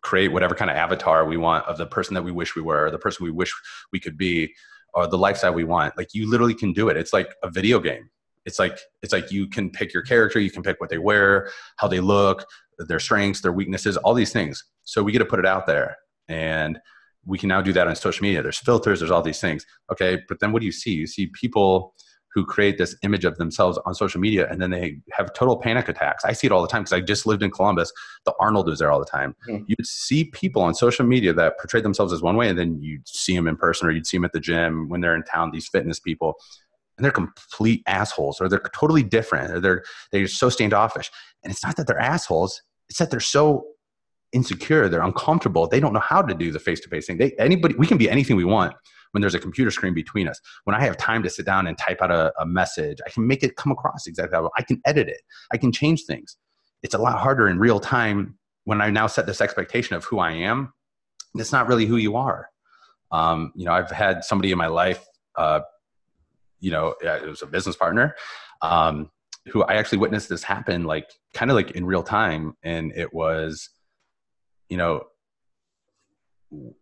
create whatever kind of avatar we want of the person that we wish we were, the person we wish we could be, or the lifestyle we want. Like you literally can do it. It's like a video game. It's like it's like you can pick your character, you can pick what they wear, how they look, their strengths, their weaknesses, all these things. So we get to put it out there. And we can now do that on social media. There's filters, there's all these things. Okay, but then what do you see? You see people who create this image of themselves on social media and then they have total panic attacks. I see it all the time because I just lived in Columbus. The Arnold was there all the time. Mm. You'd see people on social media that portray themselves as one way and then you'd see them in person or you'd see them at the gym when they're in town, these fitness people. And they're complete assholes or they're totally different or they're, they're so standoffish. And it's not that they're assholes, it's that they're so insecure, they're uncomfortable, they don't know how to do the face to face thing. They, anybody, we can be anything we want when there's a computer screen between us. When I have time to sit down and type out a, a message, I can make it come across exactly how I can edit it. I can change things. It's a lot harder in real time when I now set this expectation of who I am. It's not really who you are. Um, you know, I've had somebody in my life, uh, you know, it was a business partner, um, who I actually witnessed this happen, like kind of like in real time, and it was, you know,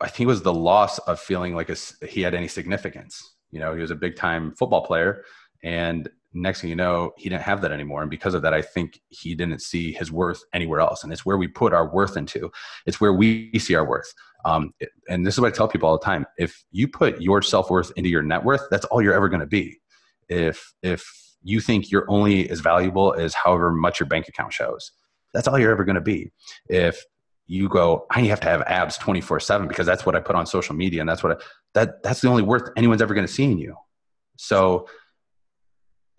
I think it was the loss of feeling like a, he had any significance. You know, he was a big time football player, and next thing you know, he didn't have that anymore. And because of that, I think he didn't see his worth anywhere else. And it's where we put our worth into. It's where we see our worth. Um, and this is what I tell people all the time: if you put your self worth into your net worth, that's all you're ever going to be. If if you think you're only as valuable as however much your bank account shows, that's all you're ever going to be. If you go i have to have abs 24 7 because that's what i put on social media and that's what I, that that's the only worth anyone's ever going to see in you so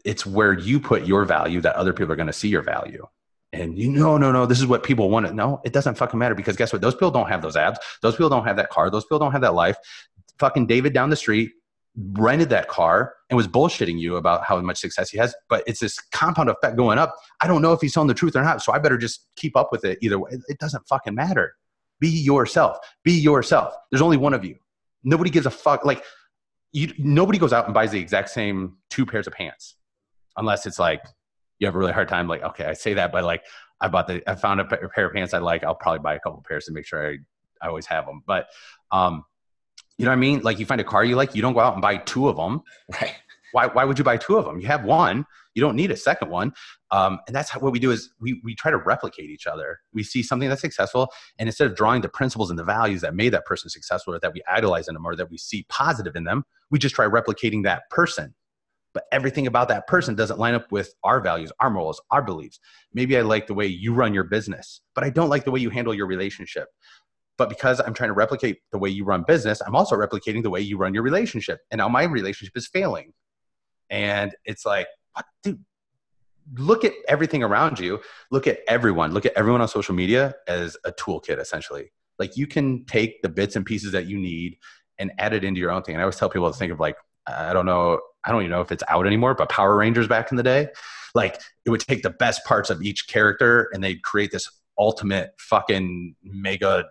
it's where you put your value that other people are going to see your value and you know no no this is what people want to know it doesn't fucking matter because guess what those people don't have those abs those people don't have that car those people don't have that life fucking david down the street rented that car and was bullshitting you about how much success he has, but it's this compound effect going up. I don't know if he's telling the truth or not, so I better just keep up with it either way. It doesn't fucking matter. Be yourself. Be yourself. There's only one of you. Nobody gives a fuck. Like, you, nobody goes out and buys the exact same two pairs of pants, unless it's like you have a really hard time. Like, okay, I say that, but like, I bought the, I found a pair of pants I like. I'll probably buy a couple pairs to make sure I, I always have them. But um, you know what I mean? Like you find a car you like, you don't go out and buy two of them.
Right.
Why, why would you buy two of them? You have one. You don't need a second one. Um, and that's how, what we do is we, we try to replicate each other. We see something that's successful, and instead of drawing the principles and the values that made that person successful, or that we idolize in them, or that we see positive in them, we just try replicating that person. But everything about that person doesn't line up with our values, our morals, our beliefs. Maybe I like the way you run your business, but I don't like the way you handle your relationship But because I'm trying to replicate the way you run business, I'm also replicating the way you run your relationship. And now my relationship is failing. And it's like, what, dude? Look at everything around you. Look at everyone. Look at everyone on social media as a toolkit, essentially. Like you can take the bits and pieces that you need and add it into your own thing. And I always tell people to think of like, I don't know, I don't even know if it's out anymore, but Power Rangers back in the day, like it would take the best parts of each character and they'd create this ultimate fucking mega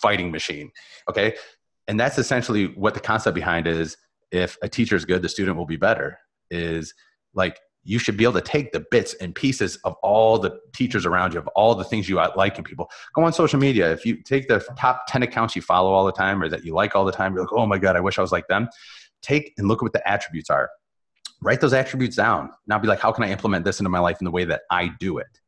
fighting machine. Okay. And that's essentially what the concept behind is if a teacher is good, the student will be better. Is like you should be able to take the bits and pieces of all the teachers around you, of all the things you like in people. Go on social media. If you take the top 10 accounts you follow all the time or that you like all the time, you're like, oh my God, I wish I was like them. Take and look at what the attributes are. Write those attributes down. Now be like, how can I implement this into my life in the way that I do it?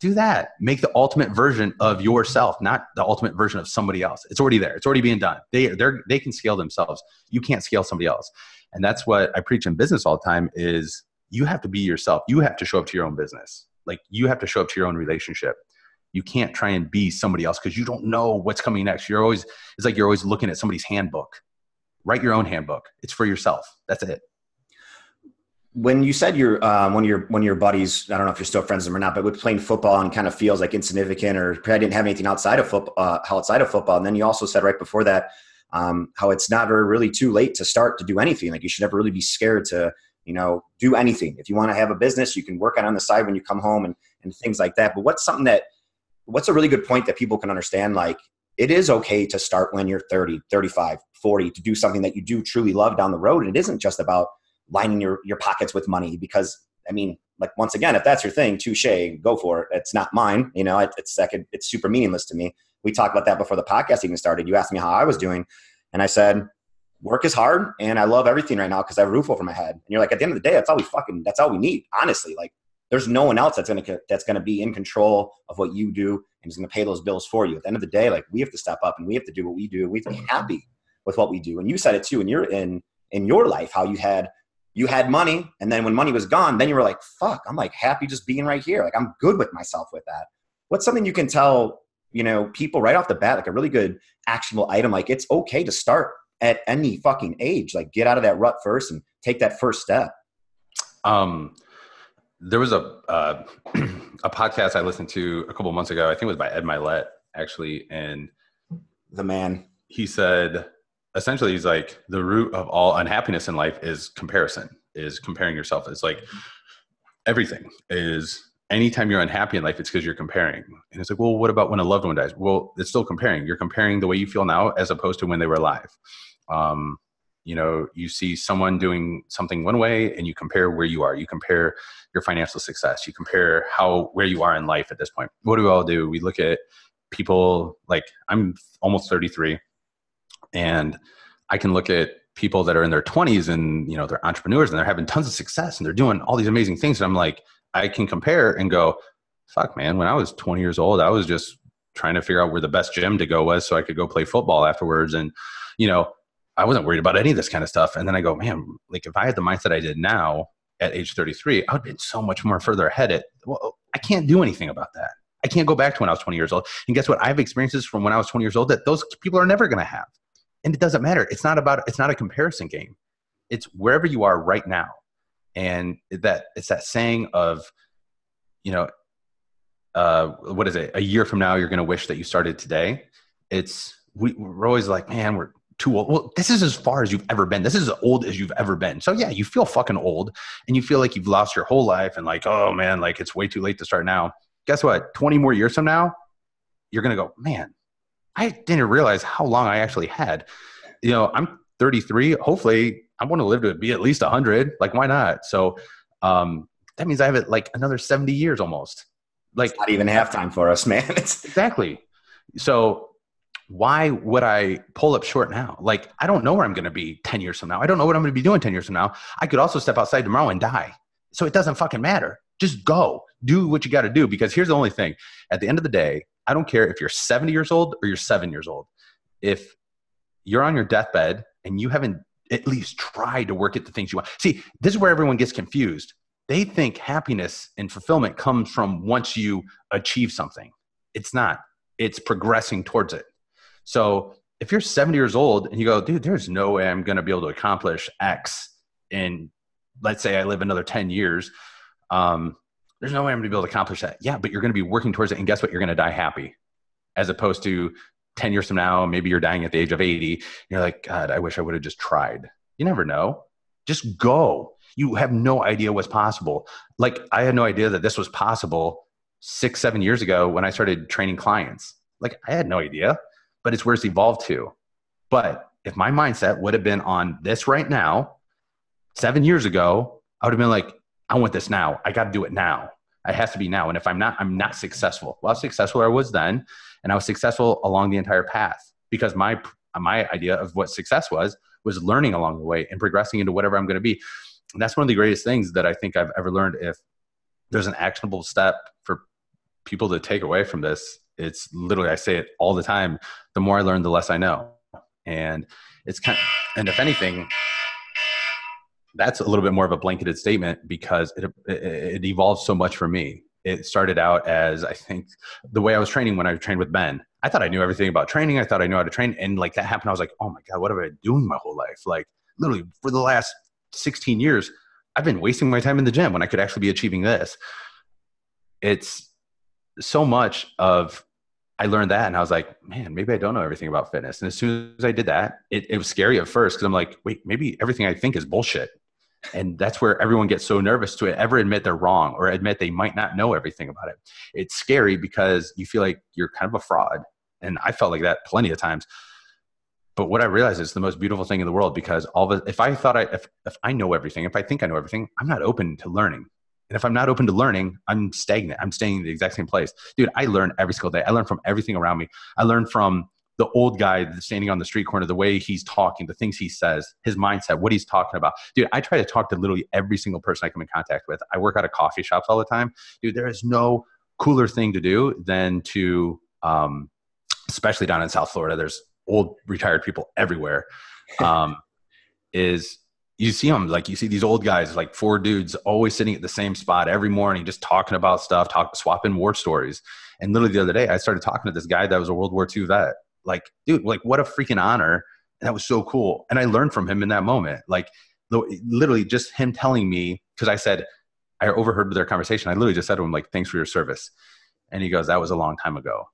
Do that. Make the ultimate version of yourself, not the ultimate version of somebody else. It's already there. It's already being done. They, they're, they can scale themselves. You can't scale somebody else. And that's what I preach in business all the time is you have to be yourself. You have to show up to your own business. Like you have to show up to your own relationship. You can't try and be somebody else because you don't know what's coming next. You're always, it's like you're always looking at somebody's handbook. Write your own handbook. It's for yourself. That's it.
When you said your um, one of your one of your buddies, I don't know if you're still friends with them or not, but with playing football and kind of feels like insignificant or probably didn't have anything outside of football, uh, outside of football. And then you also said right before that um, how it's never really too late to start to do anything. Like you should never really be scared to you know, do anything. If you want to have a business, you can work on on the side when you come home and, and things like that. But what's something that, what's a really good point that people can understand? Like, it is okay to start when you're 30, 35, 40 to do something that you do truly love down the road. And it isn't just about lining your, your pockets with money because, I mean, like once again, if that's your thing, touche, go for it. It's not mine. You know, it, it's second, it's super meaningless to me. We talked about that before the podcast even started. You asked me how I was doing, and I said, work is hard and I love everything right now because I have a roof over my head. And you're like, at the end of the day, that's all we fucking, that's all we need. Honestly, like there's no one else that's going to, that's going to be in control of what you do and is going to pay those bills for you. At the end of the day, like we have to step up and we have to do what we do. We have to be happy with what we do. And you said it too, and you're in, in your life, how you had, you had money. And then when money was gone, then you were like, fuck, I'm like happy just being right here. Like I'm good with myself with that. What's something you can tell, you know, people right off the bat, like a really good actionable item, like it's okay to start at any fucking age. Like get out of that rut first and take that first step.
Um, there was a uh, a podcast I listened to a couple months ago. I think it was by Ed Mylett actually, and
the man
he said essentially he's like the root of all unhappiness in life is comparison. Is comparing yourself. Is like everything is anytime you're unhappy in life, it's because you're comparing. And it's like, well, what about when a loved one dies? Well, it's still comparing. You're comparing the way you feel now as opposed to when they were alive. Um, you know, you see someone doing something one way and you compare where you are. You compare your financial success. You compare how where you are in life at this point. What do we all do? We look at people like I'm almost 33 and I can look at people that are in their 20s and you know they're entrepreneurs and they're having tons of success and they're doing all these amazing things and i'm like I can compare and go, fuck, man, when I was 20 years old, I was just trying to figure out where the best gym to go was so I could go play football afterwards. And, you know, I wasn't worried about any of this kind of stuff. And then I go, man, like if I had the mindset I did now at age 33, I would have been so much more further ahead. At, well, I can't do anything about that. I can't go back to when I was 20 years old. And guess what? I have experiences from when I was 20 years old that those people are never going to have. And it doesn't matter. It's not about, it's not a comparison game. It's wherever you are right now and that it's that saying of you know uh, what is it a year from now you're going to wish that you started today it's we, we're always like man we're too old well this is as far as you've ever been this is as old as you've ever been so yeah you feel fucking old and you feel like you've lost your whole life and like oh man like it's way too late to start now guess what 20 more years from now you're going to go man i didn't realize how long i actually had you know i'm 33 hopefully I want to live to be at least 100. Like, why not? So um, that means I have it like another 70 years almost. Like,
it's not even halftime for us, man.
exactly. So why would I pull up short now? Like, I don't know where I'm going to be 10 years from now. I don't know what I'm going to be doing 10 years from now. I could also step outside tomorrow and die. So it doesn't fucking matter. Just go. Do what you got to do. Because here's the only thing at the end of the day, I don't care if you're 70 years old or you're seven years old. If you're on your deathbed and you haven't at least tried to work at the things you want. See, this is where everyone gets confused. They think happiness and fulfillment comes from once you achieve something. It's not. It's progressing towards it. So if you're 70 years old and you go, dude, there's no way I'm going to be able to accomplish X in, let's say I live another 10 years. Um, there's no way I'm going to be able to accomplish that. Yeah, but you're going to be working towards it. And guess what? You're going to die happy as opposed to 10 years from now, maybe you're dying at the age of 80. You're like, God, I wish I would have just tried. You never know. Just go. You have no idea what's possible. Like, I had no idea that this was possible six, seven years ago when I started training clients. Like, I had no idea, but it's where it's evolved to. But if my mindset would have been on this right now, seven years ago, I would have been like, I want this now. I got to do it now. It has to be now. And if I'm not, I'm not successful. Well, successful I was then, and I was successful along the entire path because my my idea of what success was was learning along the way and progressing into whatever I'm going to be. And that's one of the greatest things that I think I've ever learned. If there's an actionable step for people to take away from this, it's literally I say it all the time. The more I learn, the less I know, and it's kind. Of, and if anything, that's a little bit more of a blanketed statement because it, it, it evolved so much for me. It started out as I think the way I was training when I trained with Ben. I thought I knew everything about training. I thought I knew how to train, and like that happened, I was like, oh my god, what have I been doing my whole life? Like literally for the last 16 years, I've been wasting my time in the gym when I could actually be achieving this. It's so much of I learned that and I was like, man, maybe I don't know everything about fitness. And as soon as I did that, it, it was scary at first because I'm like, wait, maybe everything I think is bullshit. And that's where everyone gets so nervous to ever admit they're wrong or admit they might not know everything about it. It's scary because you feel like you're kind of a fraud. And i felt like that plenty of times. But what i realized is the most beautiful thing in the world because all of it, if i thought i if, if i know everything if i think i know everything i'm not open to learning and if i'm not open to learning i'm stagnant i'm staying in the exact same place dude i learn every single day i learn from everything around me i learn from the old guy standing on the street corner, the way he's talking, the things he says, his mindset, what he's talking about. Dude, I try to talk to literally every single person I come in contact with. I work out of coffee shops all the time. Dude, there is no cooler thing to do than to, um, especially down in South Florida, there's old retired people everywhere. Um, is you see them like you see these old guys, like four dudes, always sitting at the same spot every morning, just talking about stuff, talk, swapping war stories. And literally the other day, I started talking to this guy that was a World War II vet like, dude, like what a freaking honor. That was so cool. And I learned from him in that moment. Like literally just him telling me, because I said, I overheard their conversation. I literally just said to him, like, thanks for your service. And he goes, that was a long time ago.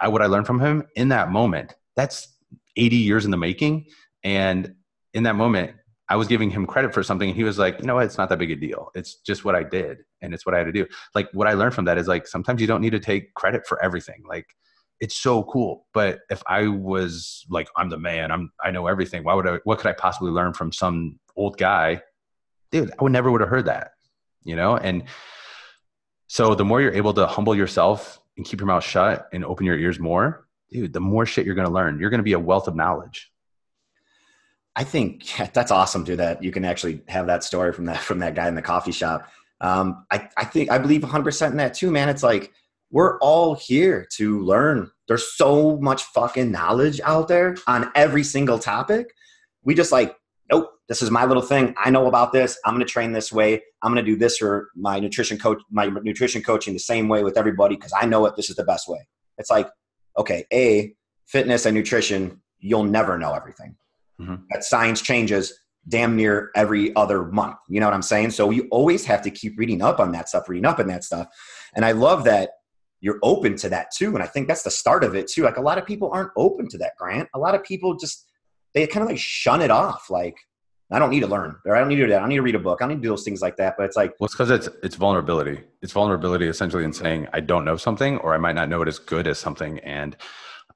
I, what I learned from him in that moment, that's 80 years in the making. And in that moment, I was giving him credit for something. And he was like, you know what? It's not that big a deal. It's just what I did. And it's what I had to do. Like, what I learned from that is like, sometimes you don't need to take credit for everything. Like, it's so cool. But if I was like, I'm the man, I'm I know everything. Why would I? What could I possibly learn from some old guy? Dude, I would never would have heard that. You know, and so the more you're able to humble yourself and keep your mouth shut and open your ears more, dude, the more shit you're to learn. You're to be a wealth of knowledge.
I think that's awesome, dude. That you can actually have that story from that from that guy in the coffee shop. Um, I, I think I believe 100 percent in that too, man. It's like we're all here to learn. There's so much fucking knowledge out there on every single topic. We just like, nope, this is my little thing. I know about this. I'm to train this way. I'm to do this for my nutrition coach, my nutrition coaching the same way with everybody because I know it. This is the best way. It's like, okay, A, fitness and nutrition, you'll never know everything. Mm-hmm. That science changes damn near every other month. You know what I'm saying? So you always have to keep reading up on that stuff, reading up on that stuff. And I love that you're open to that too. And I think that's the start of it too. Like a lot of people aren't open to that, Grant. A lot of people just they kind of like shun it off. Like I don't need to learn, or I don't need to do that. I don't need to read a book. I don't need to do those things like that. But it's like
well, it's because it's it's vulnerability. It's vulnerability essentially in saying I don't know something, or I might not know it as good as something. And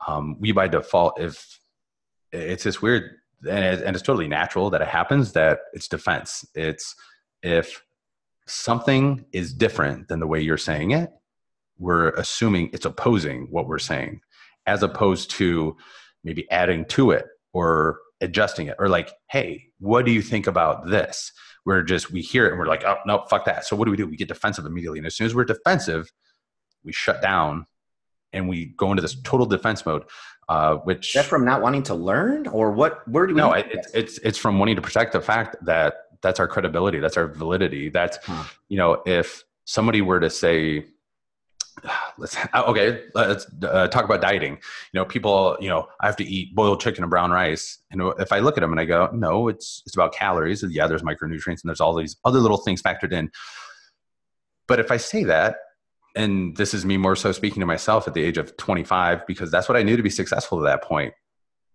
um, we by default, if it's this weird, and, and it's totally natural that it happens. That it's defense. It's if something is different than the way you're saying it, we're assuming it's opposing what we're saying as opposed to maybe adding to it or adjusting it or like hey what do you think about this we're just we hear it and we're like oh no fuck that so what do we do we get defensive immediately and as soon as we're defensive we shut down and we go into this total defense mode uh, which
that from not wanting to learn or what where do we
no it's, it's it's from wanting to protect the fact that that's our credibility that's our validity that's huh. you know if somebody were to say let's okay let's uh, talk about dieting. You know people you know i have to eat boiled chicken and brown rice and if i look at them and i go no it's it's about calories yeah there's micronutrients and there's all these other little things factored in. But if i say that and this is me more so speaking to myself at the age of 25 because that's what i knew to be successful at that point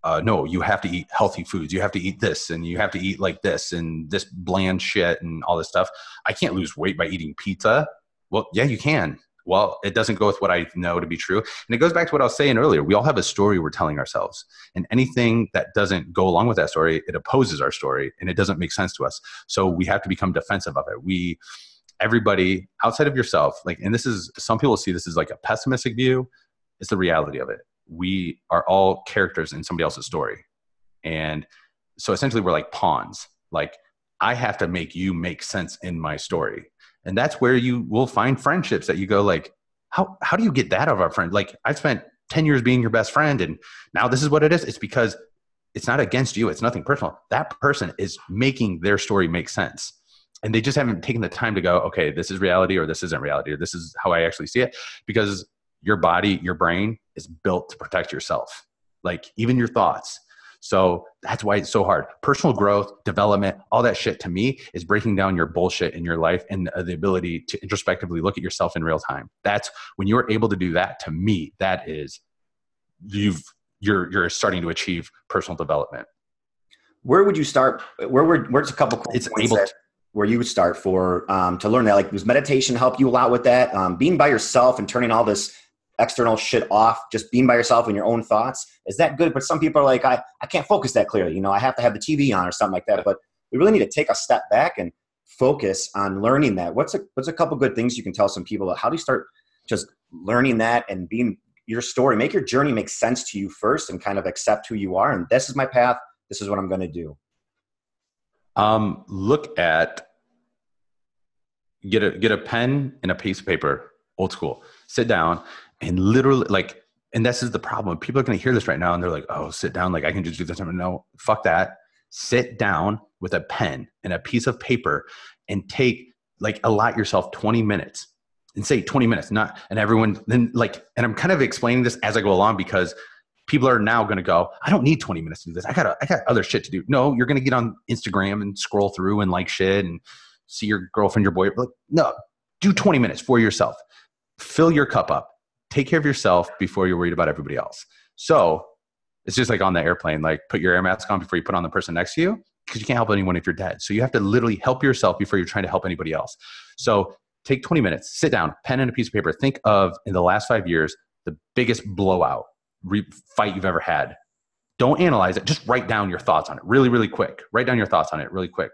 uh, no you have to eat healthy foods you have to eat this and you have to eat like this and this bland shit and all this stuff i can't lose weight by eating pizza well yeah you can well, it doesn't go with what I know to be true. And it goes back to what I was saying earlier. We all have a story we're telling ourselves. And anything that doesn't go along with that story, it opposes our story and it doesn't make sense to us. So we have to become defensive of it. We, everybody outside of yourself, like, and this is, some people see this as like a pessimistic view. It's the reality of it. We are all characters in somebody else's story. And so essentially we're like pawns. Like, I have to make you make sense in my story and that's where you will find friendships that you go like how how do you get that of our friend like i spent 10 years being your best friend and now this is what it is it's because it's not against you it's nothing personal that person is making their story make sense and they just haven't taken the time to go okay this is reality or this isn't reality or this is how i actually see it because your body your brain is built to protect yourself like even your thoughts so that's why it's so hard. Personal growth, development, all that shit to me is breaking down your bullshit in your life and the ability to introspectively look at yourself in real time. That's when you're able to do that to me, that is you've you're you're starting to achieve personal development.
Where would you start? Where were where's a couple
it's able to,
where you would start for um, to learn that? Like, does meditation help you a lot with that? Um, being by yourself and turning all this external shit off, just being by yourself and your own thoughts. Is that good? But some people are like, I, I can't focus that clearly. You know, I have to have the TV on or something like that. But we really need to take a step back and focus on learning that. What's a what's a couple good things you can tell some people about how do you start just learning that and being your story, make your journey make sense to you first and kind of accept who you are. And this is my path. This is what I'm going to do.
Um, look at get a get a pen and a piece of paper, old school. Sit down and literally like and this is the problem. People are going to hear this right now and they're like oh sit down like i can just do this I'm no fuck that. Sit down with a pen and a piece of paper and take like allot yourself 20 minutes and say 20 minutes not and everyone then like and i'm kind of explaining this as i go along because people are now going to go i don't need 20 minutes to do this i got i got other shit to do no you're going to get on instagram and scroll through and like shit and see your girlfriend your boy like, no do 20 minutes for yourself fill your cup up take care of yourself before you're worried about everybody else. So it's just like on the airplane, like put your air mask on before you put on the person next to you because you can't help anyone if you're dead. So you have to literally help yourself before you're trying to help anybody else. So take 20 minutes, sit down, pen and a piece of paper. Think of in the last five years, the biggest blowout re- fight you've ever had. Don't analyze it. Just write down your thoughts on it really, really quick. Write down your thoughts on it really quick.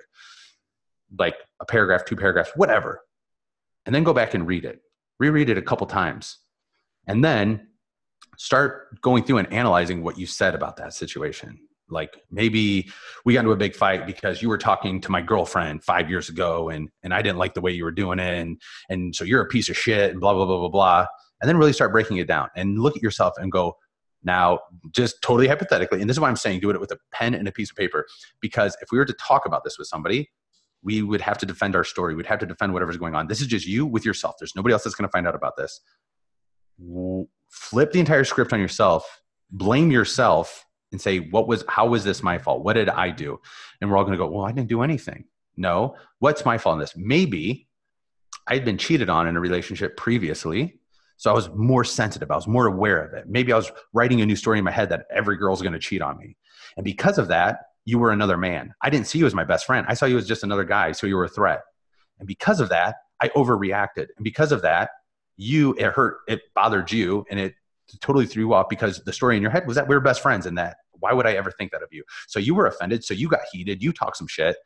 Like a paragraph, two paragraphs, whatever. And then go back and read it. Reread it a couple times and then start going through and analyzing what you said about that situation like maybe we got into a big fight because you were talking to my girlfriend five years ago and and i didn't like the way you were doing it and and so you're a piece of shit and blah blah blah blah blah and then really start breaking it down and look at yourself and go now just totally hypothetically and this is why i'm saying do it with a pen and a piece of paper because if we were to talk about this with somebody we would have to defend our story we'd have to defend whatever's going on this is just you with yourself there's nobody else that's going to find out about this flip the entire script on yourself, blame yourself, and say, "What was? How was this my fault? What did I do?" And we're all going to go, "Well, I didn't do anything." No, what's my fault in this? Maybe I'd been cheated on in a relationship previously, so I was more sensitive. I was more aware of it. Maybe I was writing a new story in my head that every girl's going to cheat on me, and because of that, you were another man. I didn't see you as my best friend. I saw you as just another guy, so you were a threat. And because of that, I overreacted. And because of that, you it hurt it bothered you and it totally threw you off because the story in your head was that we were best friends and that why would I ever think that of you? So you were offended. So you got heated. You talked some shit,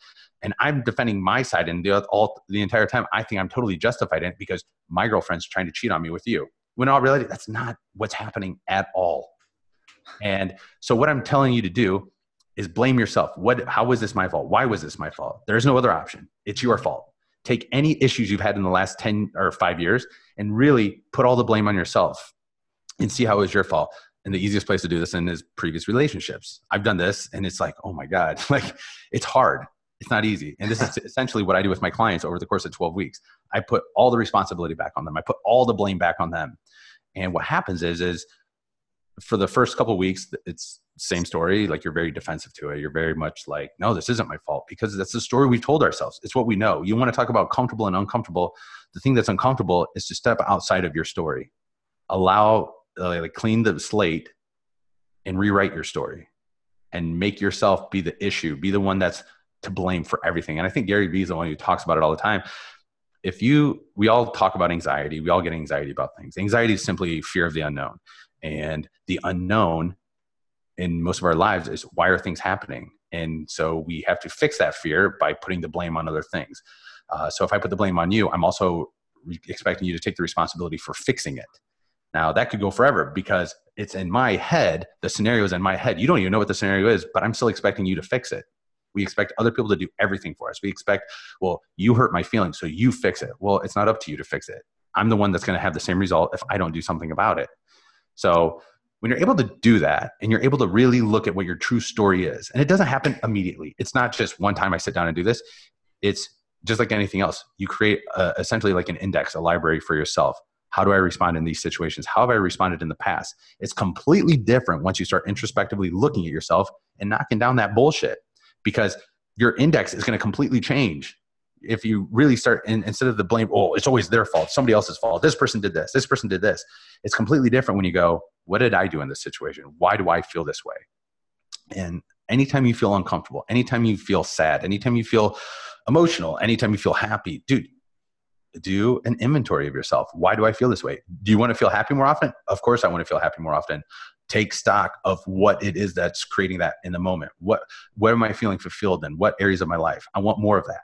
and I'm defending my side. And the all the entire time, I think I'm totally justified in it because my girlfriend's trying to cheat on me with you. When all reality, that's not what's happening at all. And so what I'm telling you to do is blame yourself. What? How was this my fault? Why was this my fault? There's no other option. It's your fault take any issues you've had in the last 10 or five years and really put all the blame on yourself and see how it was your fault. And the easiest place to do this in is previous relationships. I've done this and it's like, oh my God, like it's hard. It's not easy. And this is essentially what I do with my clients over the course of 12 weeks. I put all the responsibility back on them. I put all the blame back on them. And what happens is, is for the first couple weeks, it's same story. Like you're very defensive to it. You're very much like, no, this isn't my fault because that's the story we've told ourselves. It's what we know. You want to talk about comfortable and uncomfortable. The thing that's uncomfortable is to step outside of your story, allow, uh, like, clean the slate and rewrite your story and make yourself be the issue, be the one that's to blame for everything. And I think Gary Vee is the one who talks about it all the time. If you, we all talk about anxiety, we all get anxiety about things. Anxiety is simply fear of the unknown. And the unknown in most of our lives is why are things happening? And so we have to fix that fear by putting the blame on other things. Uh, so if I put the blame on you, I'm also re- expecting you to take the responsibility for fixing it. Now that could go forever because it's in my head. The scenario is in my head. You don't even know what the scenario is, but I'm still expecting you to fix it. We expect other people to do everything for us. We expect, well, you hurt my feelings, so you fix it. Well, it's not up to you to fix it. I'm the one that's going to have the same result if I don't do something about it. So when you're able to do that and you're able to really look at what your true story is, and it doesn't happen immediately. It's not just one time I sit down and do this. It's just like anything else. You create a, essentially like an index, a library for yourself. How do I respond in these situations? How have I responded in the past? It's completely different once you start introspectively looking at yourself and knocking down that bullshit because your index is going to completely change if you really start and instead of the blame oh it's always their fault somebody else's fault this person did this this person did this. It's completely different when you go what did i do in this situation? Why do i feel this way? And anytime you feel uncomfortable anytime you feel sad anytime you feel emotional anytime you feel happy dude do an inventory of yourself. Why do i feel this way? Do you want to feel happy more often? Of course i want to feel happy more often take stock of what it is that's creating that in the moment what what am i feeling fulfilled in what areas of my life i want more of that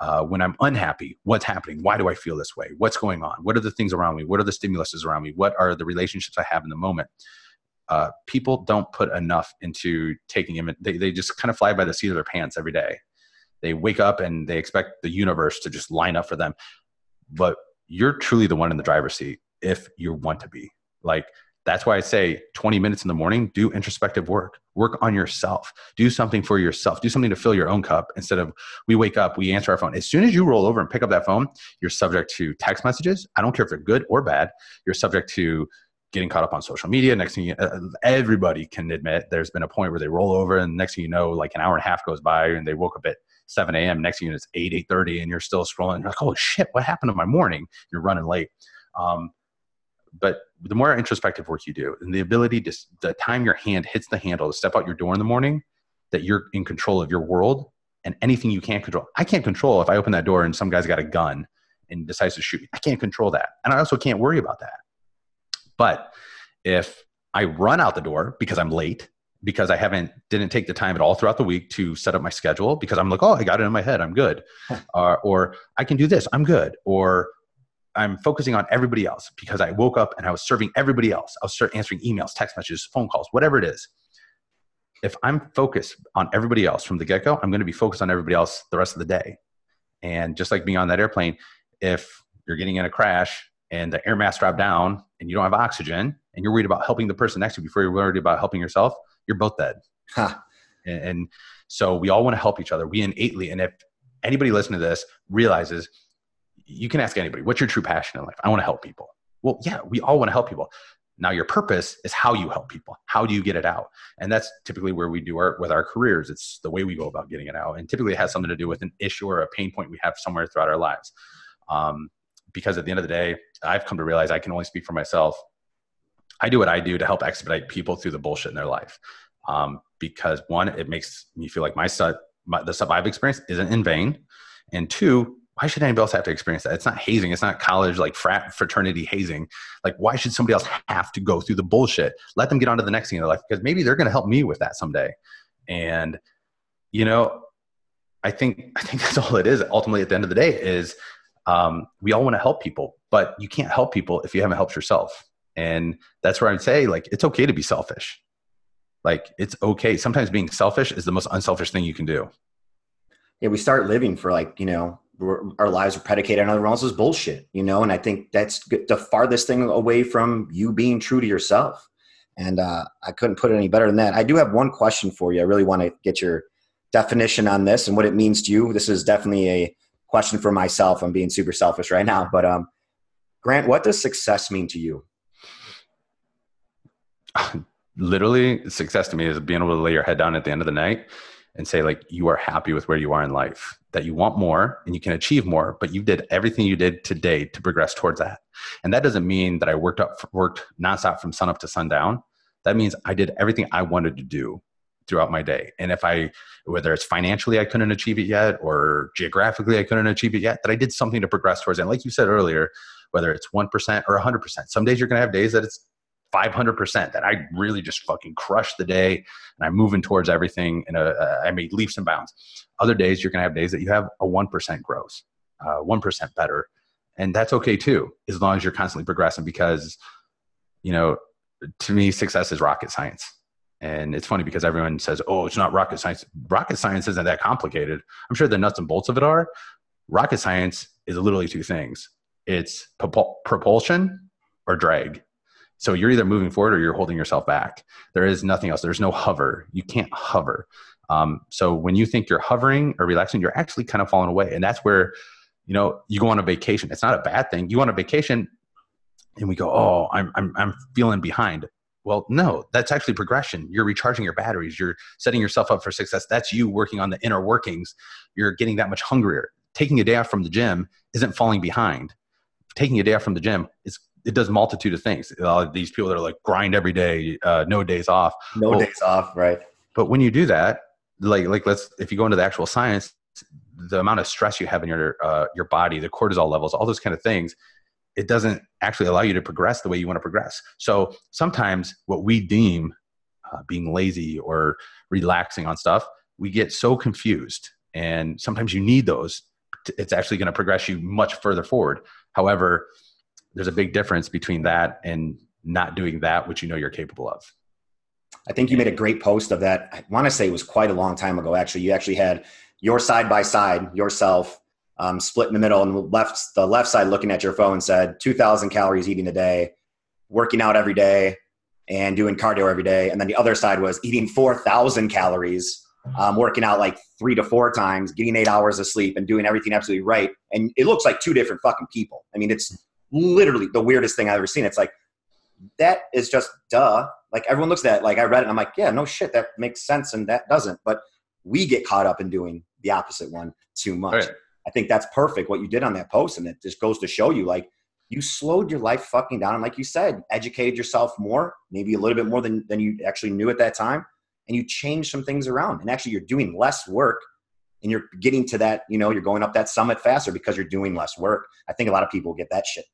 uh, when I'm unhappy, what's happening? Why do I feel this way? What's going on? What are the things around me? What are the stimuluses around me? What are the relationships I have in the moment? Uh, people don't put enough into taking them. They, they just kind of fly by the seat of their pants every day. They wake up and they expect the universe to just line up for them. But you're truly the one in the driver's seat if you want to be. Like, that's why I say 20 minutes in the morning, do introspective work. Work on yourself. Do something for yourself. Do something to fill your own cup instead of we wake up, we answer our phone. As soon as you roll over and pick up that phone, you're subject to text messages. I don't care if they're good or bad. You're subject to getting caught up on social media. Next thing you, uh, everybody can admit there's been a point where they roll over and next thing you know, like an hour and a half goes by and they woke up at 7 a.m. Next thing you know, it's 8, 8.30 and you're still scrolling. You're like, oh shit, what happened to my morning? You're running late. Um, but the more introspective work you do and the ability to the time your hand hits the handle to step out your door in the morning that you're in control of your world and anything you can't control i can't control if i open that door and some guy's got a gun and decides to shoot me. I can't control that. And i also can't worry about that. But if i run out the door because i'm late because i haven't didn't take the time at all throughout the week to set up my schedule because i'm like oh i got it in my head. I'm good. Uh, or i can do this. I'm good. Or I'm focusing on everybody else because I woke up and I was serving everybody else. I was start answering emails, text messages, phone calls, whatever it is. If I'm focused on everybody else from the get go, I'm going to be focused on everybody else the rest of the day. And just like being on that airplane, if you're getting in a crash and the air mask dropped down and you don't have oxygen and you're worried about helping the person next to you before you're worried about helping yourself, you're both dead. Huh. And, and so we all want to help each other. We innately, and if anybody listening to this realizes you can ask anybody, what's your true passion in life? I want to help people. Well, yeah, we all want to help people. Now, your purpose is how you help people. How do you get it out? And that's typically where we do our with our careers. It's the way we go about getting it out, and typically it has something to do with an issue or a pain point we have somewhere throughout our lives. Um, because at the end of the day, I've come to realize I can only speak for myself. I do what I do to help expedite people through the bullshit in their life. Um, because one, it makes me feel like my my, the stuff I've experienced isn't in vain, and two, why should anybody else have to experience that? It's not hazing. It's not college like frat fraternity hazing. Like, why should somebody else have to go through the bullshit? Let them get on to the next thing in their life because maybe they're going to help me with that someday. And, you know, I think, I think that's all it is. Ultimately, at the end of the day is um, we all want to help people, but you can't help people if you haven't helped yourself. And that's where I'd say like, it's okay to be selfish. Like it's okay. Sometimes being selfish is the most unselfish thing you can do.
Yeah. We start living for like, you know, our lives are predicated on everyone else's bullshit, you know, and I think that's the farthest thing away from you being true to yourself. And uh, I couldn't put it any better than that. I do have one question for you. I really want to get your definition on this and what it means to you. This is definitely a question for myself. I'm being super selfish right now, but um, Grant, what does success mean to you?
literally success to me is being able to lay your head down at the end of the night and say like you are happy with where you are in life that you want more and you can achieve more but you did everything you did today to progress towards that. And that doesn't mean that i worked up worked nonstop from sun up to sundown. That means i did everything i wanted to do throughout my day. And if i whether it's financially i couldn't achieve it yet or geographically i couldn't achieve it yet that i did something to progress towards it. And like you said earlier whether it's 1% or 100% some days you're going to have days that it's 500% that I really just fucking crushed the day and I'm moving towards everything and I made leaps and bounds. Other days you're going to have days that you have a 1% growth, uh, 1% better. And that's okay too, as long as you're constantly progressing because, you know, to me, success is rocket science. And it's funny because everyone says, oh, it's not rocket science. Rocket science isn't that complicated. I'm sure the nuts and bolts of it are. Rocket science is literally two things it's propulsion or drag so you're either moving forward or you're holding yourself back. There is nothing else. There's no hover. You can't hover. Um, so when you think you're hovering or relaxing, you're actually kind of falling away. And that's where, you know, you go on a vacation. It's not a bad thing. You go on a vacation and we go, oh, I'm, I'm, I'm feeling behind. Well, no, that's actually progression. You're recharging your batteries. You're setting yourself up for success. That's you working on the inner workings. You're getting that much hungrier. Taking a day off from the gym isn't falling behind. Taking a day off from the gym is it does multitude of things. these people that are like grind every day, uh, no days off.
No well, days off, right?
But when you do that, like like let's if you go into the actual science, the amount of stress you have in your uh, your body, the cortisol levels, all those kind of things, it doesn't actually allow you to progress the way you want to progress. So sometimes what we deem uh, being lazy or relaxing on stuff, we get so confused, and sometimes you need those. It's actually going to progress you much further forward. However, there's a big difference between that and not doing that which you know you're capable of
i think you made a great post of that. I want to say it was quite a long time ago actually. You actually had your side by side yourself um, split in the middle and left the left side looking at your phone said 2000 calories eating a day working out every day and doing cardio every day. And then the other side was eating 4000 calories um, working out like three to four times getting eight hours of sleep and doing everything absolutely right. And it looks like two different fucking people. I mean it's literally the weirdest thing I've ever seen. It's like that is just duh. Like everyone looks at that, like I read it and I'm like, yeah, no shit, that makes sense and that doesn't. But we get caught up in doing the opposite one too much. Right. I think that's perfect what you did on that post. And it just goes to show you like you slowed your life fucking down. And like you said, educated yourself more, maybe a little bit more than, than you actually knew at that time. And you changed some things around. And actually you're doing less work and you're getting to that, you know, you're going up that summit faster because you're doing less work. I think a lot of people get that shit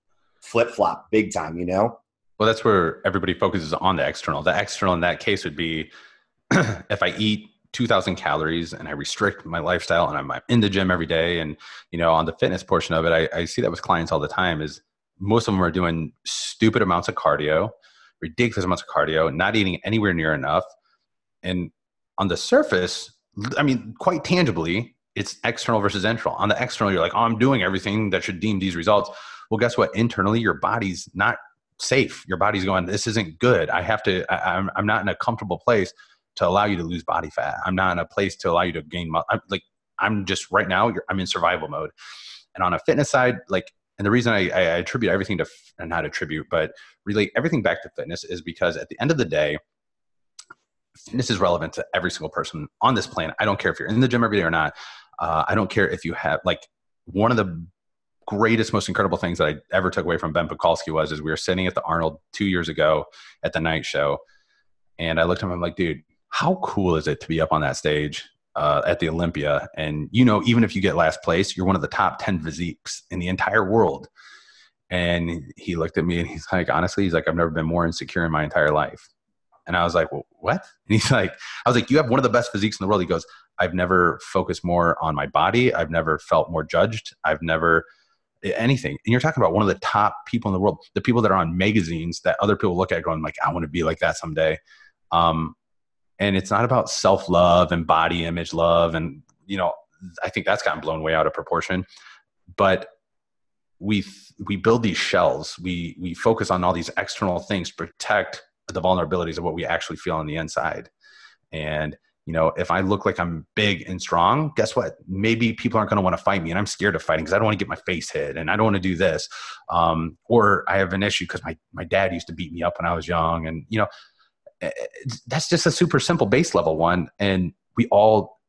flip flop big time, you know?
Well, that's where everybody focuses on the external. The external in that case would be if I eat 2000 calories and I restrict my lifestyle and I'm in the gym every day. And, you know, on the fitness portion of it, I, I see that with clients all the time is most of them are doing stupid amounts of cardio, ridiculous amounts of cardio, not eating anywhere near enough. And on the surface, I mean, quite tangibly, it's external versus internal. On the external, you're like, oh, I'm doing everything that should deem these results. Well, guess what? Internally, your body's not safe. Your body's going, this isn't good. I have to, I, am I'm, I'm not in a comfortable place to allow you to lose body fat. I'm not in a place to allow you to gain, I'm like, I'm just right now, I'm in survival mode. And on a fitness side, like, and the reason I, I attribute everything to, and not attribute, but relate everything back to fitness is because at the end of the day, fitness is relevant to every single person on this planet. I don't care if you're in the gym every day or not. Uh, I don't care if you have like one of the greatest, most incredible things that I ever took away from Ben Pakulski was is we were sitting at the Arnold two years ago at the night show, and I looked at him. I'm like, dude, how cool is it to be up on that stage uh, at the Olympia? And you know, even if you get last place, you're one of the top ten physiques in the entire world. And he looked at me and he's like, honestly, he's like, I've never been more insecure in my entire life. And I was like, well, what? And he's like, I was like, you have one of the best physiques in the world. He goes, I've never focused more on my body. I've never felt more judged. I've never anything. And you're talking about one of the top people in the world, the people that are on magazines that other people look at going like, I want to be like that someday. Um, and it's not about self love and body image love. And, you know, I think that's gotten blown way out of proportion, but we, we build these shells. We, we focus on all these external things to protect the vulnerabilities of what we actually feel on the inside. And you know, if I look like I'm big and strong, guess what? Maybe people aren't going to want to fight me, and I'm scared of fighting because I don't want to get my face hit, and I don't want to do this. Um, or I have an issue because my my dad used to beat me up when I was young, and you know, eh, that's just a super simple base level one. And we all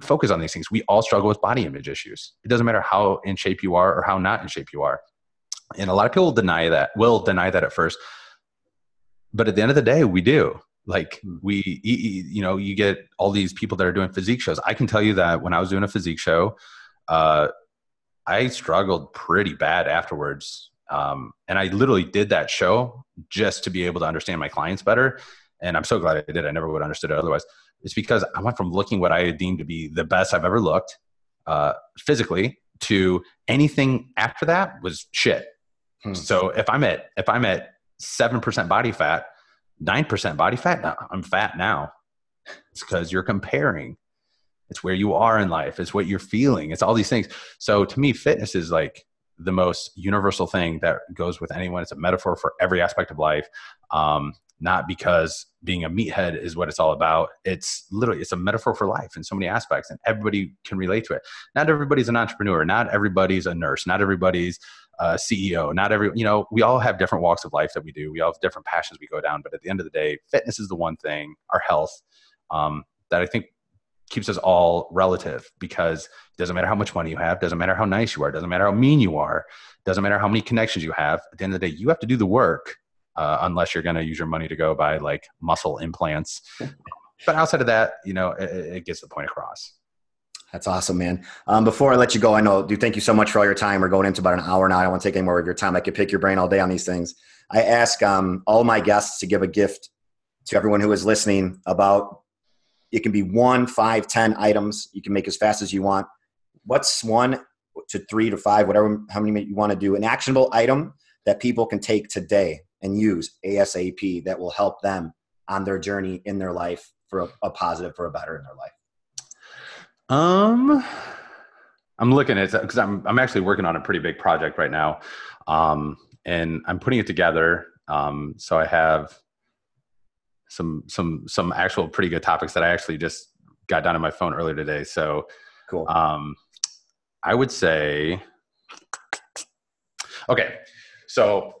focus on these things. We all struggle with body image issues. It doesn't matter how in shape you are or how not in shape you are. And a lot of people deny that, will deny that at first. But at the end of the day, we do. Like hmm. we, you know, you get all these people that are doing physique shows. I can tell you that when I was doing a physique show, uh, I struggled pretty bad afterwards. Um, and I literally did that show just to be able to understand my clients better. And I'm so glad I did. I never would have understood it otherwise. It's because I went from looking what I deemed to be the best I've ever looked uh, physically to anything after that was shit. Hmm. So if I'm at if I'm at seven percent body fat, nine percent body fat, I'm fat now. It's because you're comparing. It's where you are in life. It's what you're feeling. It's all these things. So to me, fitness is like the most universal thing that goes with anyone. It's a metaphor for every aspect of life. Um, not because being a meathead is what it's all about. It's literally it's a metaphor for life in so many aspects, and everybody can relate to it. Not everybody's an entrepreneur. Not everybody's a nurse. Not everybody's a CEO. Not every you know we all have different walks of life that we do. We all have different passions we go down. But at the end of the day, fitness is the one thing. Our health um, that I think keeps us all relative because it doesn't matter how much money you have, doesn't matter how nice you are, doesn't matter how mean you are, doesn't matter how many connections you have. At the end of the day, you have to do the work uh, unless you're going to use your money to go buy like muscle implants. but outside of that, you know, it, it, gets the point across.
That's awesome, man. Um, before I let you go, I know, do thank you so much for all your time. We're going into about an hour now. I don't want to take any more of your time. I could pick your brain all day on these things. I ask um, all my guests to give a gift to everyone who is listening about it can be one, five, ten items. You can make as fast as you want. What's one to three to five, whatever, how many you want to do, an actionable item that people can take today and use ASAP that will help them on their journey in their life for a, a positive, for a better in their life?
Um, I'm looking at because I'm I'm actually working on a pretty big project right now, um, and I'm putting it together. Um, so I have some some some actual pretty good topics that I actually just got down on my phone earlier today. So
cool.
Um, I would say, okay, so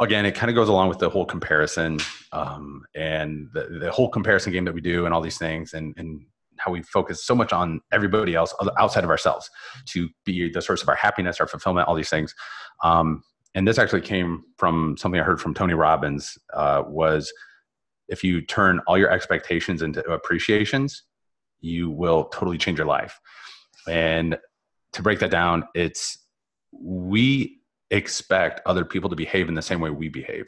again, it kind of goes along with the whole comparison um, and the, the whole comparison game that we do and all these things and, and how we focus so much on everybody else outside of ourselves to be the source of our happiness, our fulfillment, all these things. Um, and this actually came from something I heard from Tony Robbins uh, was if you turn all your expectations into appreciations, you will totally change your life. And to break that down, it's we expect other people to behave in the same way we behave.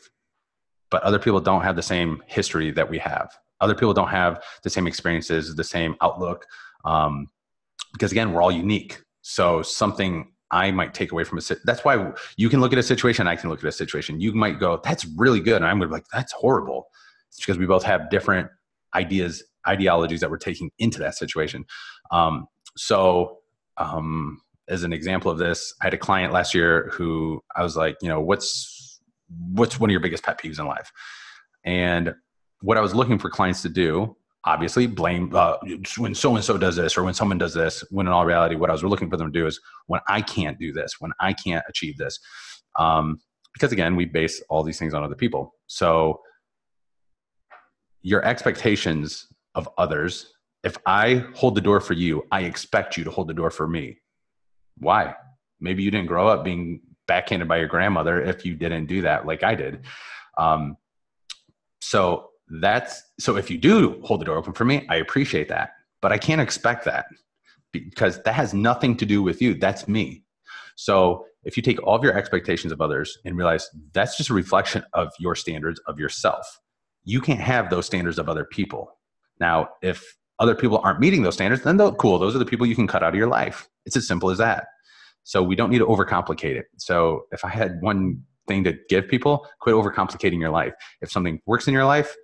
But other people don't have the same history that we have. Other people don't have the same experiences, the same outlook. Um, because again, we're all unique. So something I might take away from a that's why you can look at a situation, I can look at a situation. You might go, that's really good. And I'm gonna be like, that's horrible. It's because we both have different ideas, ideologies that we're taking into that situation. Um, so um, as an example of this, I had a client last year who I was like, you know, what's what's one of your biggest pet peeves in life? And what I was looking for clients to do, obviously, blame uh, when so and so does this or when someone does this. When in all reality, what I was looking for them to do is when I can't do this, when I can't achieve this, um, because again, we base all these things on other people. So your expectations of others. If I hold the door for you, I expect you to hold the door for me why? Maybe you didn't grow up being backhanded by your grandmother if you didn't do that like I did. Um, so that's so if you do hold the door open for me, I appreciate that. But I can't expect that because that has nothing to do with you. That's me. So if you take all of your expectations of others and realize that's just a reflection of your standards of yourself, you can't have those standards of other people. Now, if other people aren't meeting those standards, then cool. Those are the people you can cut out of your life. It's as simple as that. So we don't need to overcomplicate it. So if I had one thing to give people, quit overcomplicating your life. If something works in your life,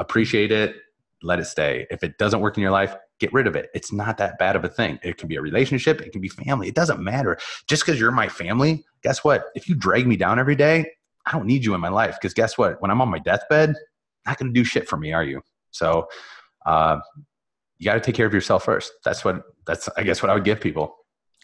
appreciate it, let it stay. If it doesn't work in your life, get rid of it. It's not that bad of a thing. It can be a relationship, it can be family. It doesn't matter. Just because you're my family, guess what? If you drag me down every day, I don't need you in my life. Because guess what? When I'm on my deathbed, not going to do shit for me, are you? So, uh, you got to take care of yourself first. That's what that's I guess what I would give people.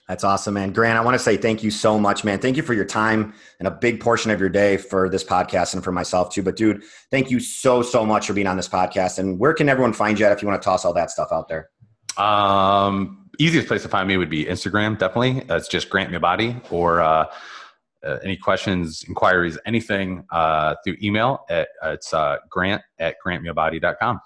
That's awesome, man. Grant, I want to say thank you so much, man. Thank you for your time and a big portion of your day for this podcast and for myself too. But dude, thank you so, so much for being on this podcast. And where can everyone find you at if you want to toss all that stuff out there?
Um, easiest place to find me would be Instagram, definitely. That's just Grant Body or uh, uh, any questions, inquiries, anything uh, through email at uh, it's uh, grant at grantmeabody.com.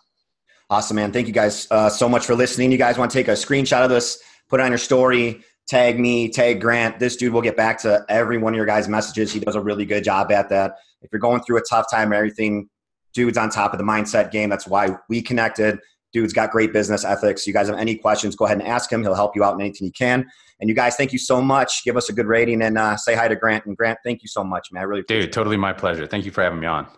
Awesome, man. Thank you guys uh, so much for listening. You guys want to take a screenshot of this, put it on your story, tag me, tag Grant. This dude will get back to every one of your guys' messages. He does a really good job at that. If you're going through a tough time or everything, dude's on top of the mindset game. That's why we connected. Dude's got great business ethics. You guys have any questions, go ahead and ask him. He'll help you out in anything he can. And you guys, thank you so much. Give us a good rating and uh, say hi to Grant. And Grant, thank you so much, man. I really
Dude, totally my pleasure. Thank you for having me on.